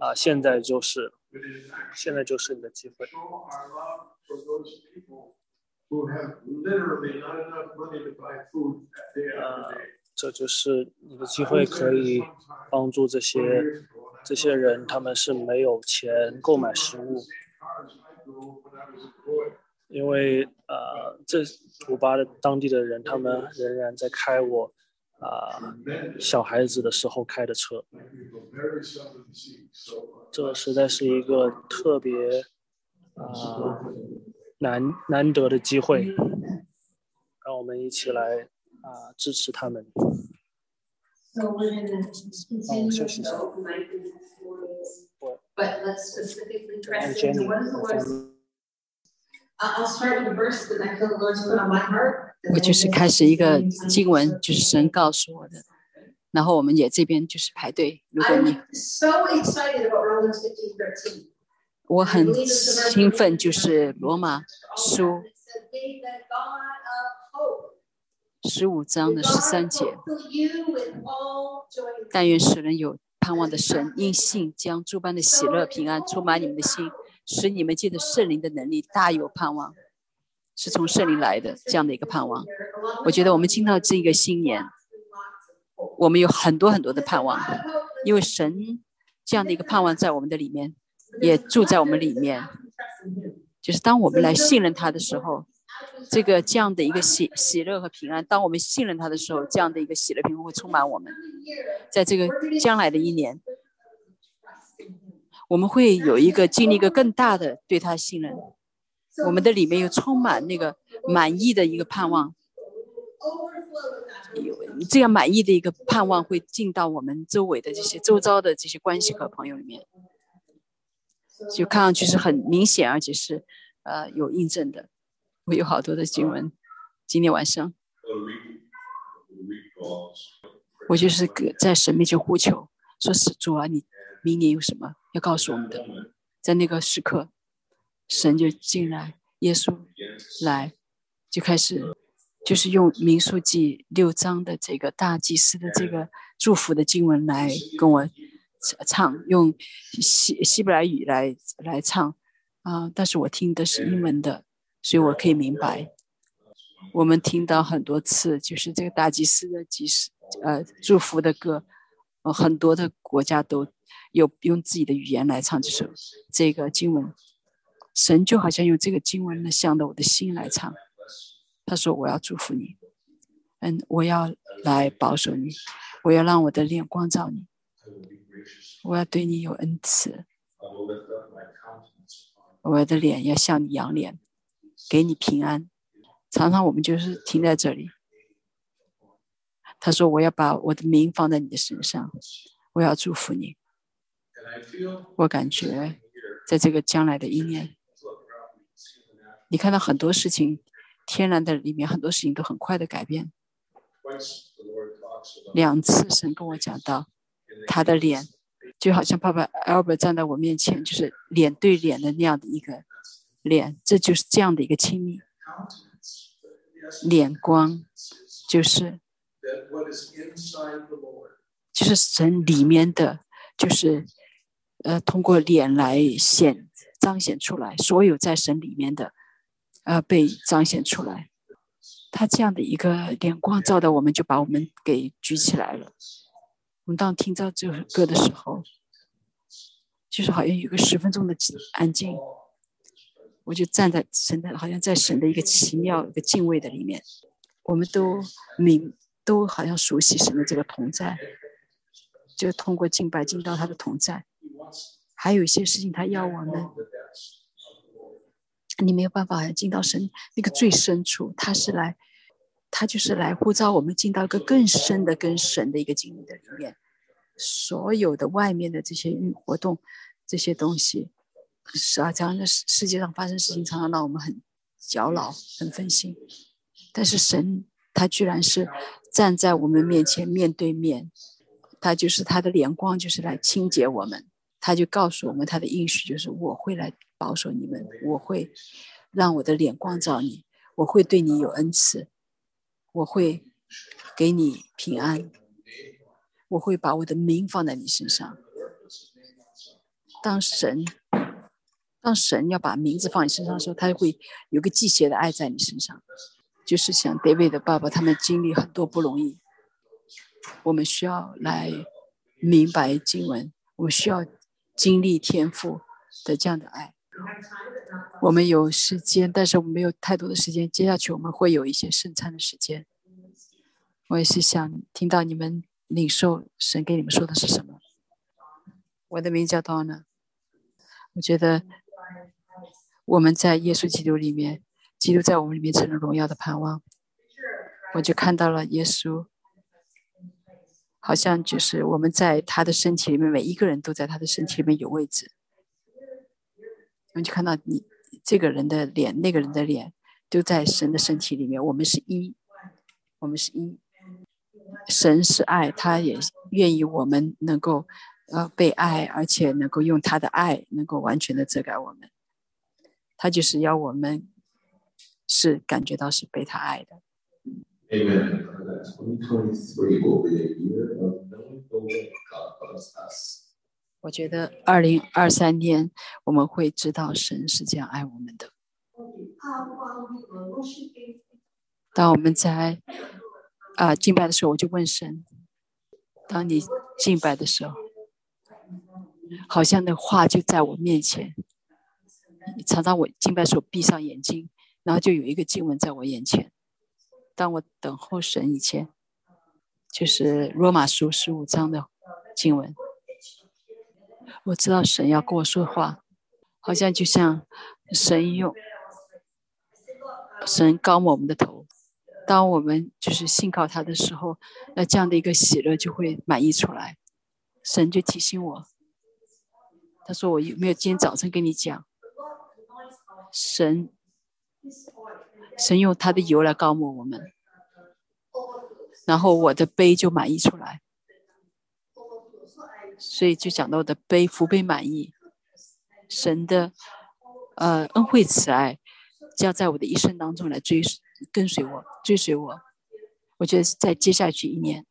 啊，现在就是现在就是你的机会。show our 这就是你的机会可以帮助这些这些人他们是没有钱购买食物。因为呃这古巴的当地的人他们仍然在开我啊小孩子的时候开的车。这实在是一个特别啊难难得的机会。让我们一起来啊、支持他们。我 Lord's 想 Uh, I'll start with the verse that I feel the Lord's put on my heart. 我就是开始一个经文，就是神告诉我的，然后我们也这边就是排队。如果你 so excited about Romans fifteen thirteen. 我很兴奋，就是罗马书十五章的十三节。但愿使人有盼望的神，因信将诸般的喜乐平安充满你们的心，使你们借着圣灵的能力大有盼望，是从圣灵来的这样的一个盼望。我觉得我们进到这个新年，我们有很多很多的盼望，因为神这样的一个盼望在我们的里面，也住在我们里面。就是当我们来信任他的时候，这个这样的一个喜喜乐和平安，当我们信任他的时候，这样的一个喜乐平安会充满我们。在这个将来的一年，我们会有一个经历一个更大的对他信任，我们的里面有充满那个满意的一个盼望，有这样满意的一个盼望会进到我们周围的这些周遭的这些关系和朋友里面，就看上去是很明显，而且是呃有印证的。我有好多的经文，今天晚上我就是在神面前呼求，说是主啊，你明年有什么要告诉我们的？在那个时刻，神就进来，耶稣来，就开始就是用民数记六章的这个大祭司的这个祝福的经文来跟我唱，用希希伯来语来来唱啊、但是我听的是英文的，所以我可以明白。我们听到很多次，就是这个大祭司的祭司呃祝福的歌，呃很多的国家都有用自己的语言来唱这首这个经文。神就好像用这个经文呢，向着我的心来唱。他说：“我要祝福你，嗯，我要来保守你，我要让我的脸光照你.我要对你有恩慈，I will lift up my countenance upon 我的脸要向你扬脸，给你平安。”常常我们就是停在这里。他说：“我要把我的名放在你的身上，我要祝福你。我感觉在这个将来的一年，你看到很多事情，天然的里面很多事情都很快的改变。两次神跟我讲到，他的脸就好像爸爸 Albert 站在我面前，就是脸对脸的那样的一个脸，这就是这样的一个亲密脸光，就是。就是神里面的，就是呃，通过脸来显彰显出来，所有在神里面的，呃，被彰显出来。他这样的一个脸光照的，我们就把我们给举起来了。我们当听到这首歌的时候，就是好像有个十分钟的安静，我就站在神的，好像在神的一个奇妙一个敬畏的里面，我们都明都好像熟悉神的这个同在，就通过敬拜进到他的同在。还有一些事情他要我们，你没有办法进到神那个最深处，他是来，他就是来呼召我们进到一个更深的跟神的一个经历的里面。所有的外面的这些运活动，这些东西，是啊，这样的世世界上发生事情，常常让我们很搅扰、很分心。但是神他居然是站在我们面前面对面，他就是他的脸光，就是来清洁我们。他就告诉我们他的应许，就是我会来保守你们，我会让我的脸光照你，我会对你有恩赐，我会给你平安，我会把我的名放在你身上。当神当神要把名字放你身上的时候，他就会有个忌邪的爱在你身上。就是像 David 的爸爸，他们经历很多不容易，我们需要来明白经文，我们需要经历天赋的这样的爱。我们有时间，但是我们没有太多的时间。接下去我们会有一些圣餐的时间，我也是想听到你们领受神给你们说的是什么。我的名叫 Donna，我觉得我们在耶稣基督里面，基督在我们里面成了荣耀的盼望。我就看到了耶稣，好像就是我们在他的身体里面，每一个人都在他的身体里面有位置。我们就看到你这个人的脸，那个人的脸，都在神的身体里面。我们是一，我们是一。神是爱，他也愿意我们能够。呃，被爱，而且能够用他的爱，能够完全的遮盖我们。他就是要我们是感觉到是被他爱的。我觉得二零二三年我们会知道神是这样爱我们的。当我们在啊敬拜的时候，我就问神：当你敬拜的时候。好像那话就在我面前，常常我敬拜时闭上眼睛，然后就有一个经文在我眼前。当我等候神以前，就是罗马书十五章的经文。我知道神要跟我说话，好像就像神用神高抹我们的头。当我们就是信靠他的时候，那这样的一个喜乐就会满溢出来。神就提醒我。他说：“我有没有今天早晨跟你讲，神神用他的油来膏抹我们，然后我的杯就满溢出来，所以就讲到我的杯福杯满溢，神的呃恩惠慈爱将在我的一生当中来追跟随我追随我。我觉得在接下去一年，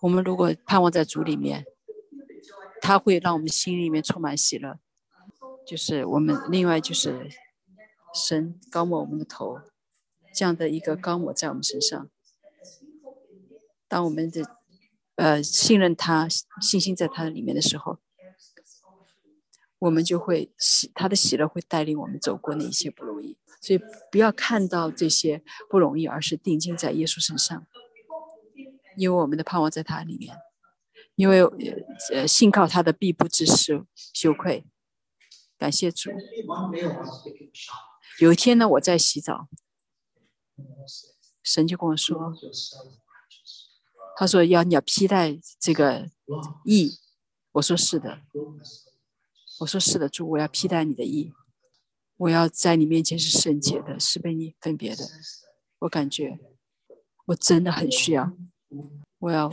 我们如果盼望在主里面。”他会让我们心里面充满喜乐，就是我们另外就是神高抹我们的头，这样的一个高抹在我们身上。当我们的呃信任他、信心在他的里面的时候，我们就会喜他的喜乐会带领我们走过那一些不容易。所以不要看到这些不容易，而是定睛在耶稣身上，因为我们的盼望在他里面。因为呃，信靠他的必不知羞羞愧，感谢主。有一天呢，我在洗澡，神就跟我说：“他说要你要披戴这个义。”我说是的，我说是的，主，我要披戴你的义，我要在你面前是圣洁的，是被你分别的。我感觉我真的很需要。我要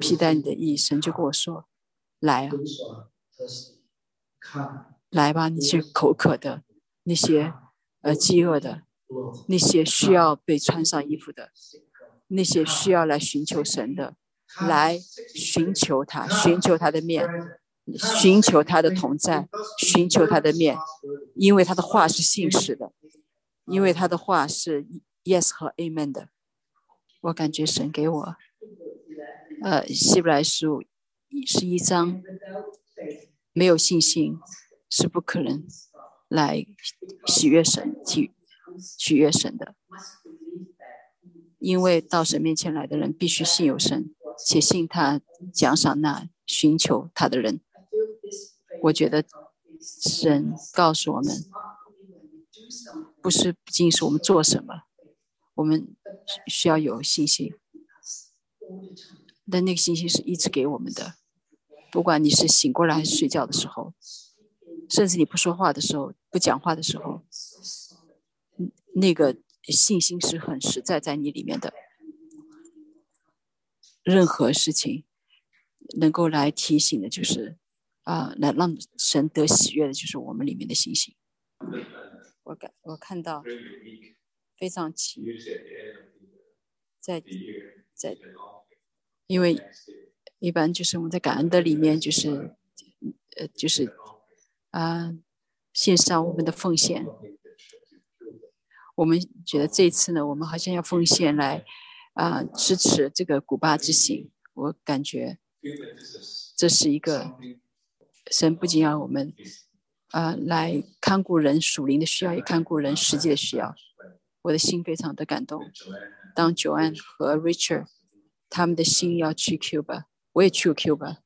披戴你的意，神就跟我说：“来啊，来吧，那些口渴的，那些呃饥饿的，那些需要被穿上衣服的，那些需要来寻求神的，来寻求他，寻求他的面，寻求他的同在，寻求他的面，因为他的话是信实的，因为他的话是 yes 和 amen 的。我感觉神给我。”呃，希伯来书十一章，没有信心是不可能来喜悦神、取取悦神的，因为到神面前来的人必须信有神，且信他奖赏那寻求他的人。我觉得神告诉我们，不是不仅是我们做什么，我们需要有信心。但那个信心是一直给我们的，不管你是醒过来还是睡觉的时候，甚至你不说话的时候、不讲话的时候，那个信心是很实在在你里面的。任何事情能够来提醒的，就是啊，来让神得喜悦的，就是我们里面的信心。我感我看到非常奇，在在。因为一般就是我们在感恩的里面，就是呃，就是啊，献上我们的奉献。我们觉得这一次呢，我们好像要奉献来啊支持这个古巴之行。我感觉这是一个神不仅要我们啊来看顾人属灵的需要，也看顾人实际的需要。我的心非常的感动。当九安和 Richard。他们的心要去 Cuba，我也去过 Cuba，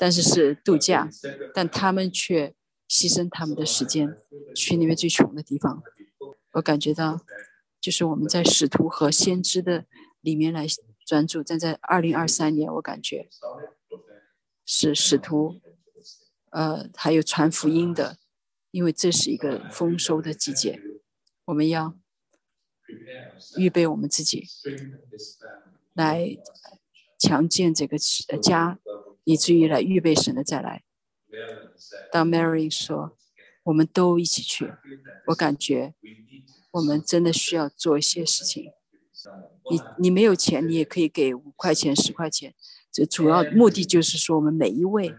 但是是度假，但他们却牺牲他们的时间去那边最穷的地方。我感觉到，就是我们在使徒和先知的里面来专注。站在二零二三年，我感觉是使徒，呃，还有传福音的，因为这是一个丰收的季节，我们要预备我们自己，来强健这个家，以至于来预备神的再来。当 Mary 说。我们都一起去，我感觉我们真的需要做一些事情。你你没有钱，你也可以给五块钱、十块钱。这主要目的就是说，我们每一位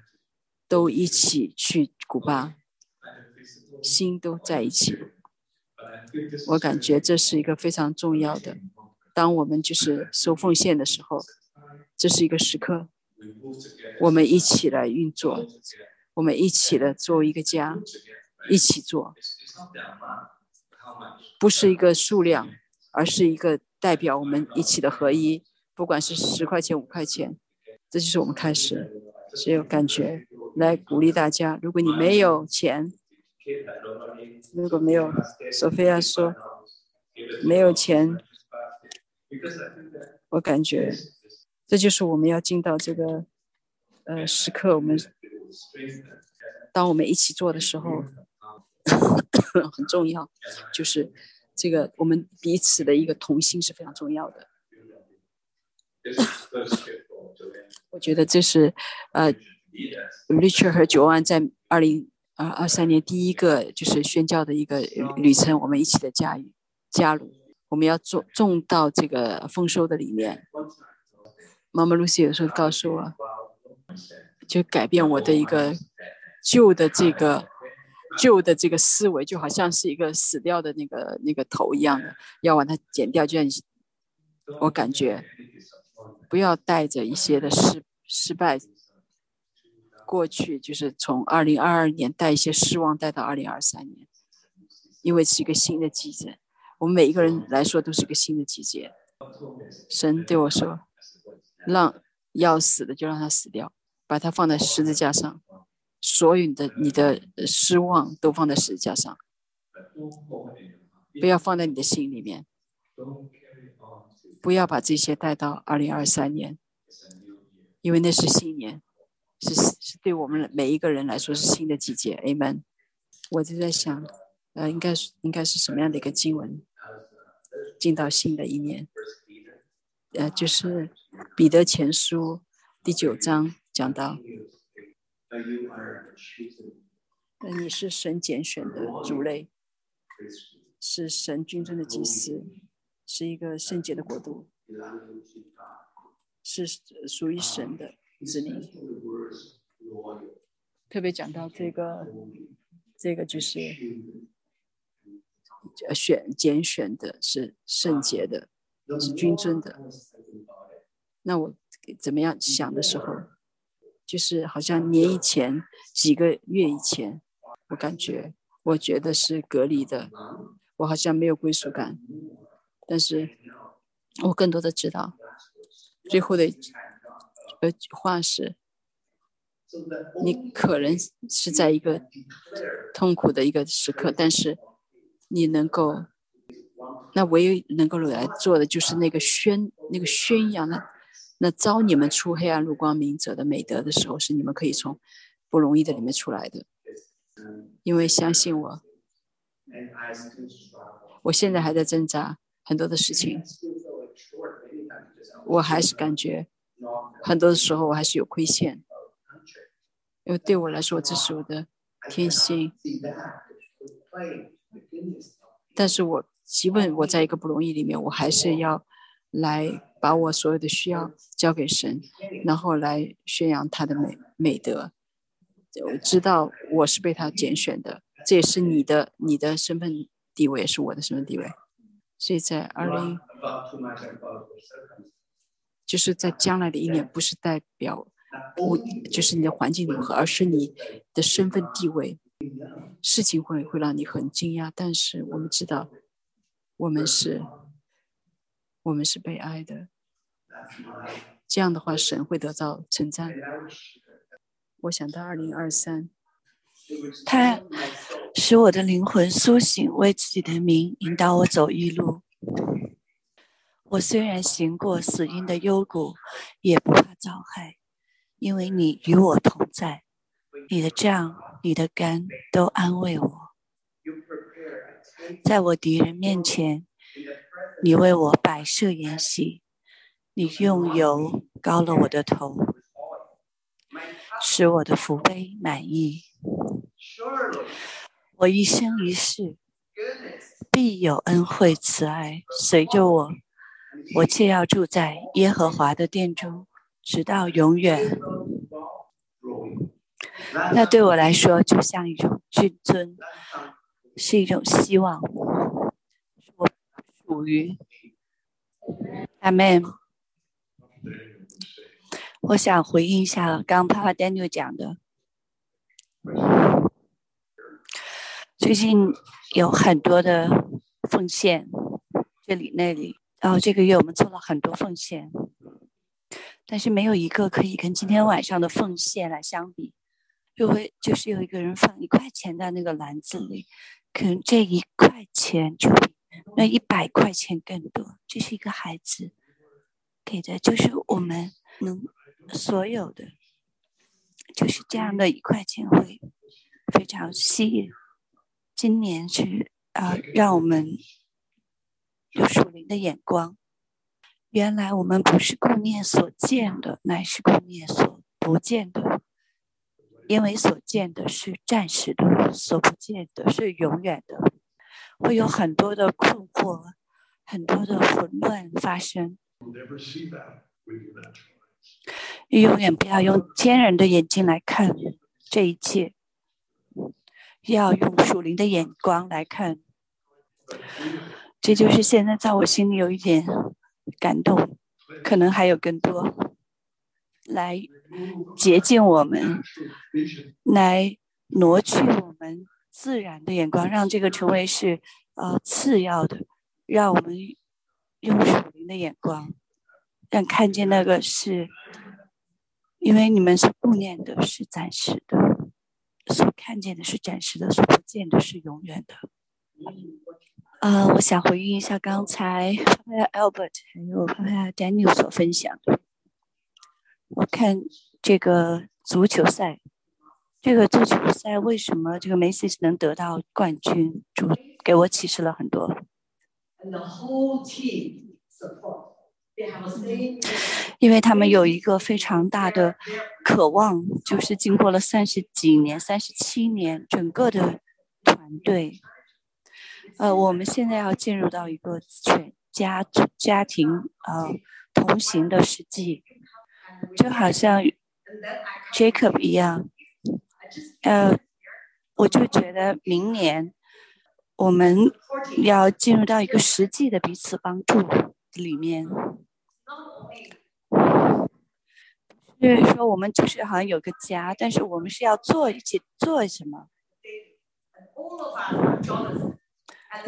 都一起去古巴，心都在一起。我感觉这是一个非常重要的。当我们就是收奉献的时候，这是一个时刻，我们一起来运作，我们一起来做一个家。一起做，不是一个数量，而是一个代表我们一起的合一。不管是十块钱、五块钱，这就是我们开始，只有感觉来鼓励大家。如果你没有钱，如果没有，索菲亚说没有钱，我感觉这就是我们要进到这个呃时刻。我们当我们一起做的时候。很重要，就是这个我们彼此的一个同心是非常重要的。我觉得这是呃，Richard 和 Joan 在二零二二三年第一个就是宣教的一个旅程，我们一起的加加入，我们要种种到这个丰收的里面。妈妈 Lucy 有时候告诉我，就改变我的一个旧的这个。旧的这个思维就好像是一个死掉的那个那个头一样的，要把它剪掉。就像我感觉，不要带着一些的失失败过去，就是从二零二二年带一些失望带到二零二三年，因为是一个新的季节，我们每一个人来说都是一个新的季节。神对我说：“让要死的就让他死掉，把它放在十字架上。”所有的你的失望都放在十字架上，不要放在你的心里面，不要把这些带到二零二三年，因为那是新年，是是对我们每一个人来说是新的季节。Amen。我就在想，呃，应该是应该是什么样的一个经文，进到新的一年，呃，就是彼得前书第九章讲到。那你是神拣选的族类，是神君尊的祭司，是一个圣洁的国度，是属于神的子民。特别讲到这个，这个就是选拣选的，是圣洁的，是君尊的。那我怎么样想的时候？就是好像年以前几个月以前，我感觉我觉得是隔离的，我好像没有归属感。但是我更多的知道，最后的呃话是，你可能是在一个痛苦的一个时刻，但是你能够，那唯一能够来做的就是那个宣那个宣扬的。那招你们出黑暗入光明者的美德的时候，是你们可以从不容易的里面出来的。因为相信我，我现在还在挣扎很多的事情，我还是感觉很多的时候我还是有亏欠，因为对我来说这是我的天性。但是我即便我在一个不容易里面，我还是要来。把我所有的需要交给神，然后来宣扬他的美美德。我知道我是被他拣选的，这也是你的你的身份地位，也是我的身份地位。所以在二零，就是在将来的一年，不是代表我就是你的环境如何，而是你的身份地位。事情会会让你很惊讶，但是我们知道，我们是，我们是被爱的。这样的话，神会得到称赞。我想到二零二三，他使我的灵魂苏醒，为自己的名引导我走一路。我虽然行过死荫的幽谷，也不怕遭害，因为你与我同在。你的杖、你的肝都安慰我。在我敌人面前，你为我摆设筵席，你用油膏了我的头，使我的福杯满意。我一生一世必有恩惠慈爱随着我，我却要住在耶和华的殿中，直到永远。那对我来说，就像一种君尊，是一种希望。我属于阿门。我想回应一下刚帕帕 Daniel 讲的，最近有很多的奉献，这里那里。然后这个月我们做了很多奉献，但是没有一个可以跟今天晚上的奉献来相比。就会就是有一个人放一块钱在那个篮子里，可能这一块钱就比那一百块钱更多。这是一个孩子给的，就是我们能所有的，就是这样的一块钱会非常吸引。今年是啊，让我们有属灵的眼光。原来我们不是顾念所见的，乃是顾念所不见的。因为所见的是暂时的，所不见的是永远的，会有很多的困惑，很多的混乱发生。永远不要用奸人的眼睛来看这一切，要用属灵的眼光来看。这就是现在在我心里有一点感动，可能还有更多来。洁净我们，来挪去我们自然的眼光，让这个成为是呃次要的，让我们用属灵的眼光，让看见那个是，因为你们所顾念的是暂时的，所看见的是暂时的，所不见的是永远的。呃，我想回应一下刚才 Albert 还有 Daniel 所分享的。我看这个足球赛，这个足球赛为什么这个梅西能得到冠军？主给我启示了很多。因为他们有一个非常大的渴望，就是经过了三十几年、三十七年，整个的团队。呃，我们现在要进入到一个全家家庭呃同行的实际。就好像 Jacob 一样，呃，我就觉得明年我们要进入到一个实际的彼此帮助里面。就是说，我们就是好像有个家，但是我们是要做一起做什么？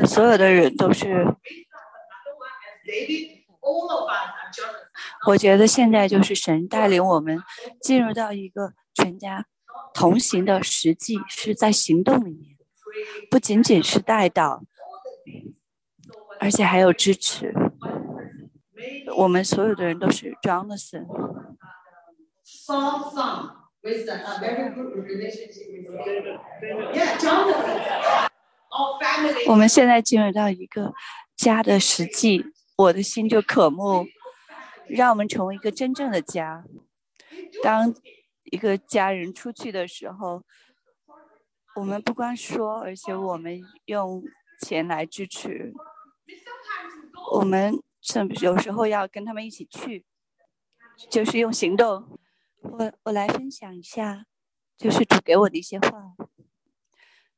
所有的人都是。我觉得现在就是神带领我们进入到一个全家同行的实际，是在行动里面，不仅仅是带到，而且还有支持。我们所有的人都是 Jonathan。我们现在进入到一个家的实际，我的心就渴慕。让我们成为一个真正的家。当一个家人出去的时候，我们不光说，而且我们用钱来支持。我们甚有时候要跟他们一起去，就是用行动。我我来分享一下，就是主给我的一些话。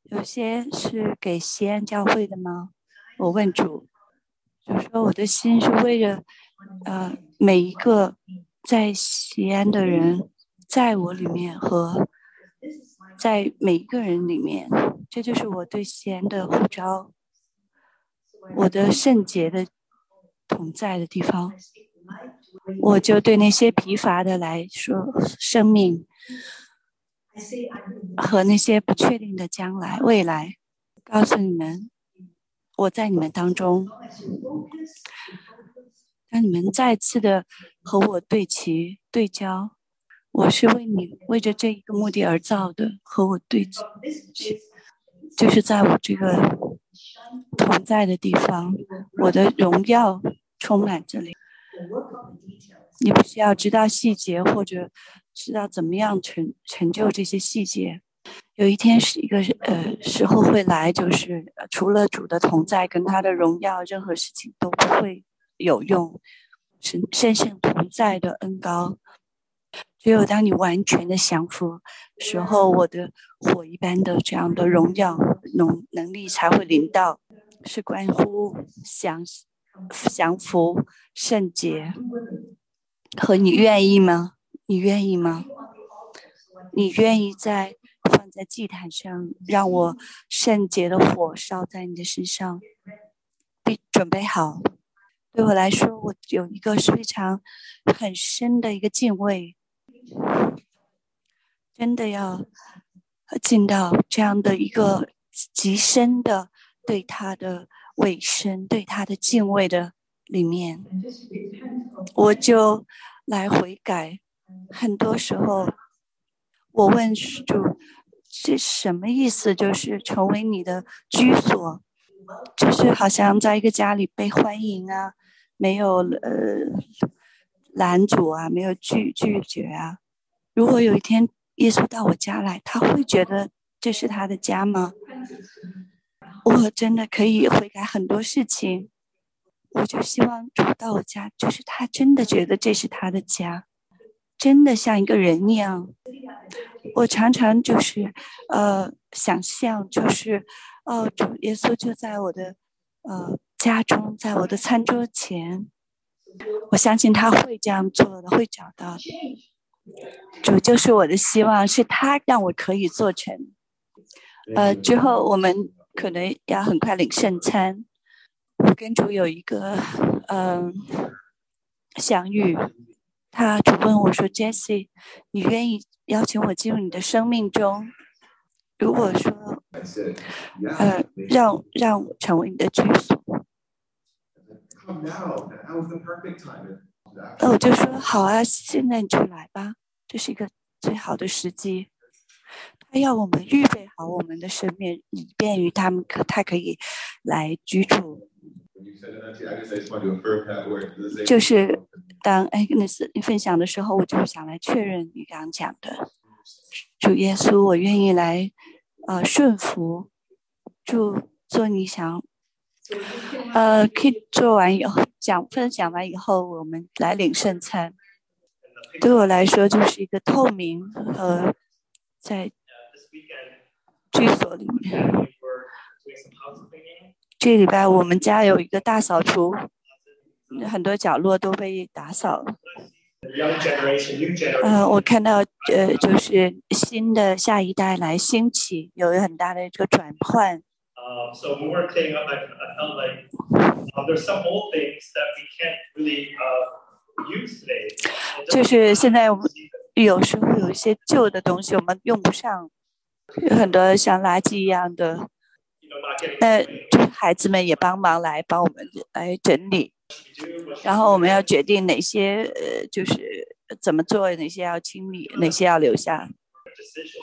有些是给西安教会的吗？我问主，就说我的心是为了。呃，每一个在西安的人，在我里面和在每一个人里面，这就是我对西安的呼召，我的圣洁的同在的地方。我就对那些疲乏的来说，生命和那些不确定的将来、未来，告诉你们，我在你们当中。当你们再次的和我对齐、对焦，我是为你为着这一个目的而造的，和我对齐，就是在我这个同在的地方，我的荣耀充满这里。你不需要知道细节，或者知道怎么样成成就这些细节。有一天是一个呃时候会来，就是除了主的同在跟他的荣耀，任何事情都不会有用。神神圣同在的恩高，只有当你完全的降服时候，我的火一般的这样的荣耀能能力才会临到，是关乎降降服圣洁。和你愿意吗？你愿意吗？你愿意在放在祭坛上，让我圣洁的火烧在你的身上，必准备好。对我来说，我有一个非常很深的一个敬畏，真的要进到这样的一个极深的对他的尾声、对他的敬畏的里面，我就来悔改。很多时候，我问主，这什么意思？就是成为你的居所，就是好像在一个家里被欢迎啊，没有呃拦阻啊，没有拒拒绝啊。如果有一天耶稣到我家来，他会觉得这是他的家吗？我真的可以悔改很多事情。我就希望主到我家，就是他真的觉得这是他的家，真的像一个人一样。我常常就是呃想象，就是哦，主耶稣就在我的呃家中，在我的餐桌前。我相信他会这样做的，会找到的。主就是我的希望，是他让我可以做成。呃，之后我们可能要很快领圣餐。我跟主有一个嗯相遇，他主问我说：“Jessie，你愿意邀请我进入你的生命中？如果说，呃，让让我成为你的居所。”那我就说好啊，现在你就来吧，这是一个最好的时机。他要我们预备好我们的生命，以便于他们可他可以来居住。就是当 Agnes 你分享的时候，我就是想来确认你刚刚讲的，主耶稣，我愿意来，呃，顺服，就做你想，呃，可以做完以后讲分享完以后，我们来领圣餐。对我来说，就是一个透明和在居所里面。这礼拜我们家有一个大扫除，很多角落都被打扫了。嗯，我看到呃，就是新的下一代来兴起，有很大的一个转换。就是现在我们有时候有一些旧的东西我们用不上，有很多像垃圾一样的。那就是孩子们也帮忙来帮我们来整理，然后我们要决定哪些呃就是怎么做，哪些要清理，哪些要留下。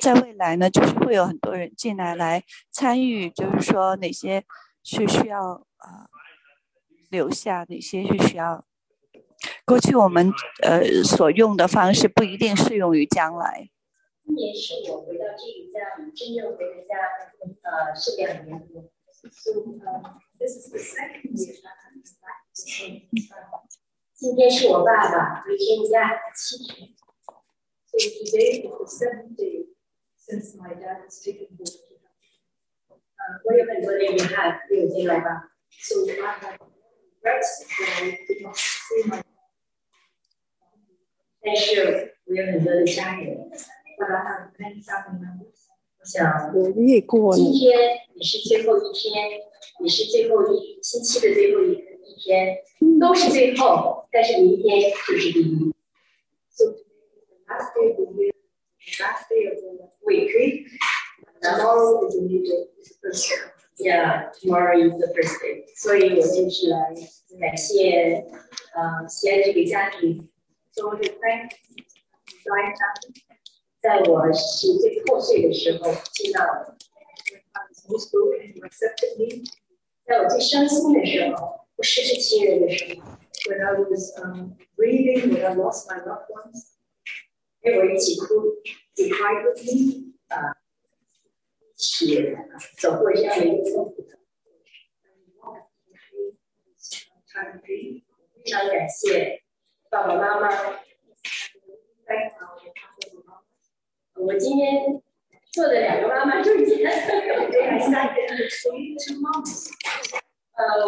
在未来呢，就是会有很多人进来来参与，就是说哪些是需要呃留下，哪些是需要。过去我们呃所用的方式不一定适用于将来。今年是我回到这个家，真正回的家，呃，是两年多。今天是我爸爸回天家七天。So today is the seventh day since my dad has taken over. 呃，我有很多的遗憾没有进来吧。So I have regrets that I did not see my. 但是我有很多的家人。我想，今天也是最后一天，也是最后一星期的最后一一天都是最后，但是明天就是第一。yeahtomorrowis the first day. 所以我就是来感谢呃西安这个家庭。So I thank Lion family. 在我是最破碎的时候接纳我。When I was accepted me. 在我最伤心的时候，我失去亲人的时候，When I was um grieving, when I lost my loved ones，陪我一起哭，They cried with me，啊，一起走过这样的一个痛苦的。非常感谢爸爸妈妈。 我今天做的两个妈妈中间，对，三个，two moms。呃，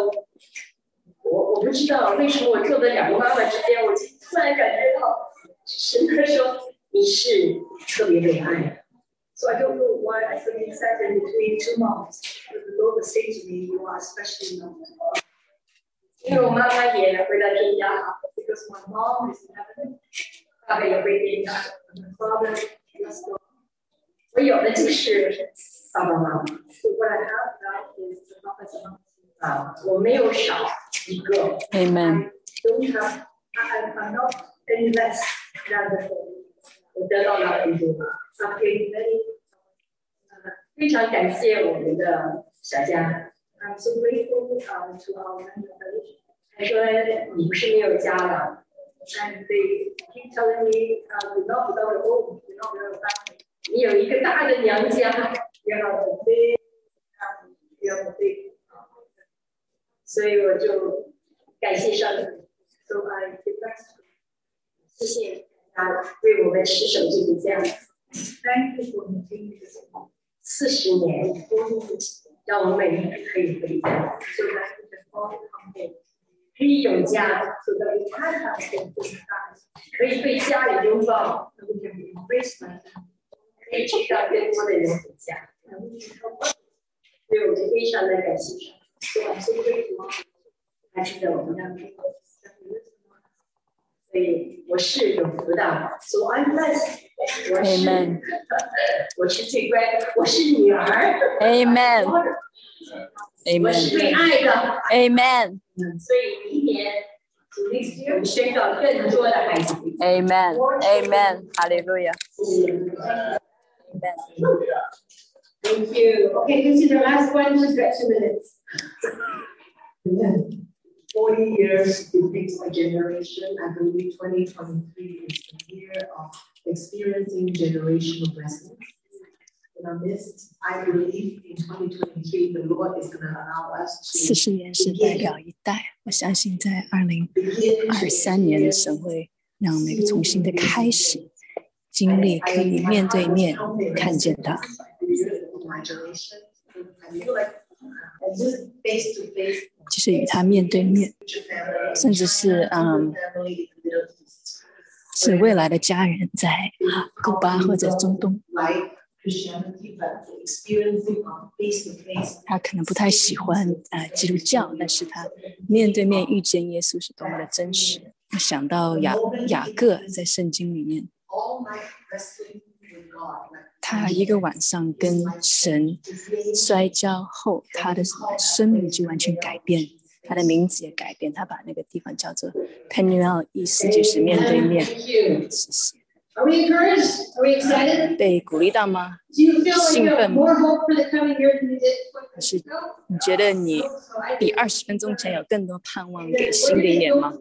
我我不知道为什么我做的两个妈妈之间，我就突然感觉到神的说你是特别被爱的。So I don't know why I feel excited between two moms. But the Lord say to me, you are especially loved. 因为我妈妈也回到天家了，because my mom is in heaven. 爸爸也回天家，my father is gone. 我有的就是爸爸妈妈。So what I have now is the Papa's mom. 啊，我没有少一个。 Amen. Don't have, I, I'm not any less than the 我得到了很多。I'm feeling very 非常感谢我们的小家。I'm so grateful uh, to our village. 他说你不是没有家了，and they keep telling me, uh, you're not without a home, 你有一个大的娘家所以我就感谢上帝。So I give thanks to 谢谢大家为我们持守这个家。Thank you for making this 四十年，让我们每一个可以回家可以有家，就可以看到天，可以对家里拥抱，可以去到更多的人的家。所以我就非常的感谢上，不管是对什么，还是在我们当中。So I'm blessed. Amen. Amen. Amen. Amen. Amen. Amen. Hallelujah. Amen. Thank you. Okay, this is the last one. Just got two minutes. <laughs> Amen. 40 years it takes a generation. I believe 2023 is the year of experiencing generational blessings. In our midst, I believe in 2023, the Lord is going to allow us 四 to 十年是代表一代，我相信在二零 begin 二 to 三年， experience 神会让每个重新的开始，经历可以面对面看见他。 my generation. I feel like 就是与他面对面，甚至是嗯，是未来的家人在古巴或者中东。他可能不太喜欢啊基督教，但是他面对面遇见耶稣是多么的真实。我想到雅雅各在圣经里面。他一个晚上跟神摔跤后，他的生命就完全改变，他的名字也改变。他把那个地方叫做 Penuel，意思就是面对面。谢谢。Are we encouraged? Are we excited? 被鼓励到吗？兴奋吗？还是你觉得你比二十分钟前有更多盼望给新的一年吗？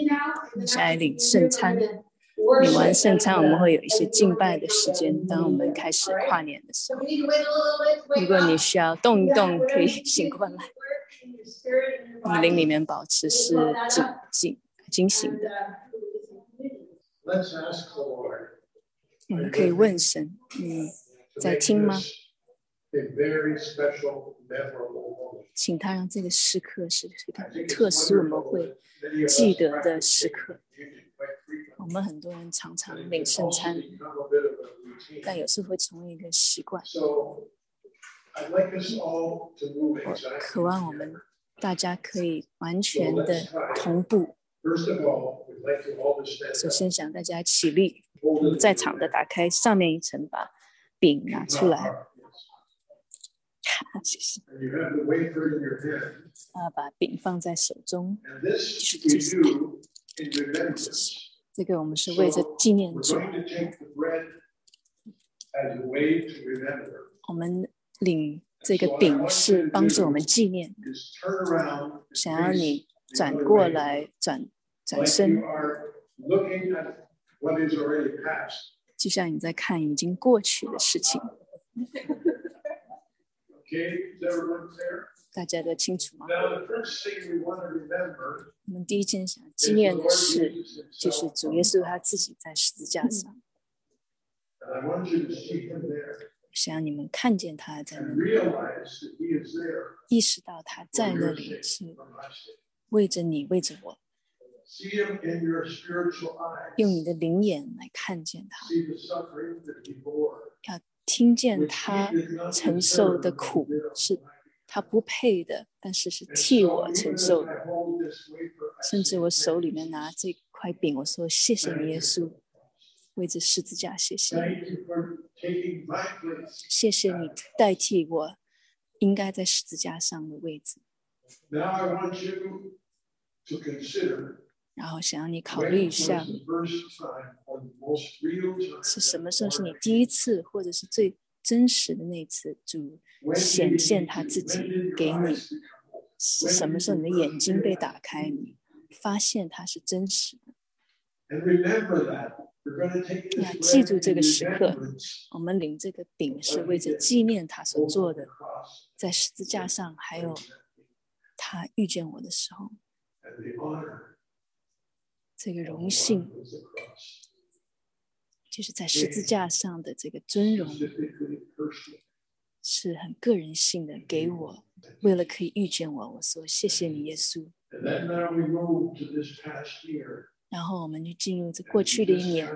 <laughs> 你下来领圣餐。你完圣餐，我们会有一些敬拜的时间。当我们开始跨年的时候，如果你需要动一动，可以 <laughs> 醒过来。你灵里面保持是警警警醒的。我们可以问神，你在听吗？请他让这个时刻是特殊，我们会记得的时刻。我们很多人常常领圣餐，但有时会成为一个习惯。我渴望我们大家可以完全的同步。首先，想大家起立，我们在场的打开上面一层，把饼拿出来。<laughs> 谢谢。啊，把饼放在手中。谢谢。这个我们是为着纪念主。我们领这个饼是帮助我们纪念。<laughs> 想要你转过来转转身。就像你在看已经过去的事情。大家都清楚吗？我们第一件想纪念的事，就是主耶稣他自己在十字架上。<laughs> 想让你们看见他在那里，意识到他在那里，是为着你，为着我。用你的灵眼来看见他，要听见他承受的苦，是。他不配的但是是替我承受的。甚至我手里面拿这块饼我说谢谢耶稣为这十字架谢谢谢谢你代替我应该在十字架上的位置。然后想让你考虑一下是什么时候是你第一次或者是最真实的那次就显现他自己给你什么时候你的眼睛被打开你发现他是真实的。那记住这个时刻我们领这个饼是为着纪念他所做的在十字架上还有他遇见我的时候这个荣幸就是在十字架上的这个尊容是很个人性的给我为了可以遇见我我说谢谢你耶稣。然后我们就进入这过去的一年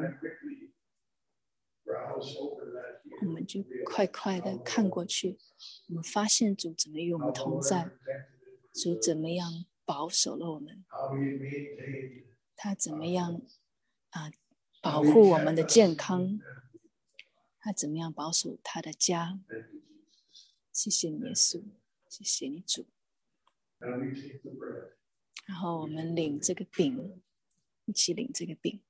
我们就快快的看过去我们发现主怎么与我们同在主怎么样保守了我们他怎么样啊保护我们的健康，他怎么样保守他的家？谢谢你耶稣，谢谢你主。然后我们领这个饼，一起领这个饼，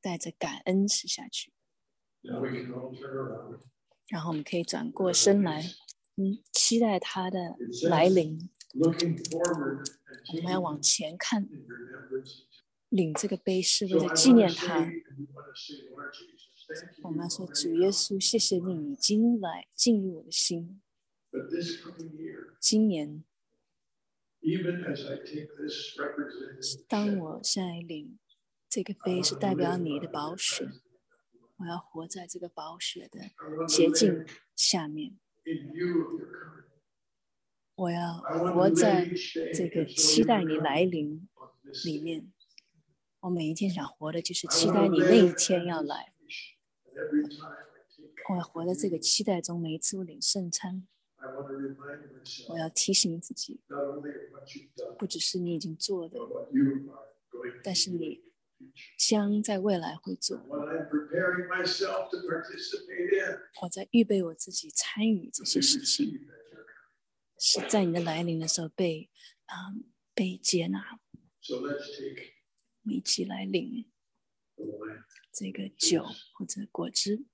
带着感恩吃下去。然后我们可以转过身来，嗯，期待他的来临。我们要往前看。领这个杯是为了纪念他。我妈说，主耶稣，谢谢你已经来进入我的心。今年。当我现在领这个杯，是代表你的宝血，我要活在这个宝血的洁净下面。我要活在这个期待你来临里面。我每一天想活的就是期待你那一天要来，我要活在这个期待中，每一次我领圣餐，我要提醒自己，不只是你已经做的，但是你将在未来会做，我在预备我自己参与这些事情，是在你的来临的时候被啊被接纳。我们一起来领这个酒或者果汁，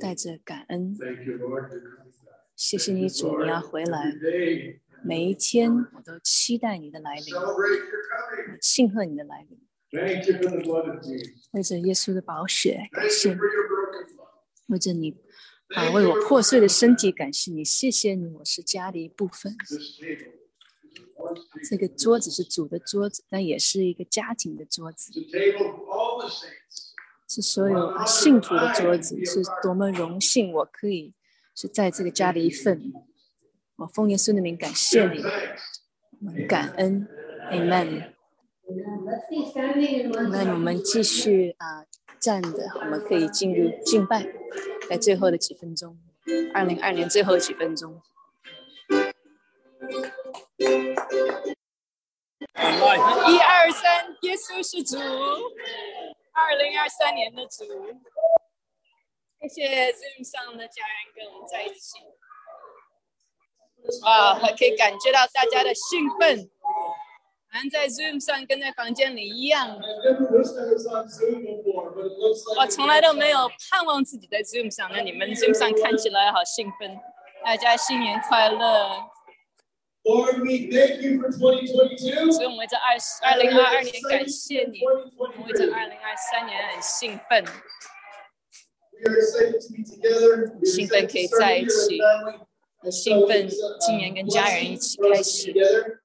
带着感恩。谢谢你，主，你要回来。每一天，我都期待你的来临，我庆贺你的来临。为着耶稣的宝血，感谢；为着你啊，为我破碎的身体，感谢你。谢谢你，我是家的一部分。这个桌子是主的桌子，但也是一个家庭的桌子.是所有啊信徒的桌子，是多么荣幸我可以是在这个家的一份。我奉耶稣的名感谢你，我们感恩，Amen。那我们继续啊站着，我们可以进入敬拜，在最后的几分钟，二零二年最后几分钟。一二三，耶稣是主，二零二三年的主。谢谢 Zoom 上的家人跟我们在一起。啊，还可以感觉到大家的兴奋，好像在 Zoom 上跟在房间里一样。我从来都没有盼望自己在 Zoom 上，那你们 Zoom 上看起来好兴奋，大家新年快乐！Lord, we thank you for 2022. 所以我们在二二零二二年感谢你，我们在二零二三年很兴奋， We are excited to be together. We are 兴奋 excited 可以 to start 在 the 一 year 起 as family. 很兴奋，今年跟家人一起开始。 Together.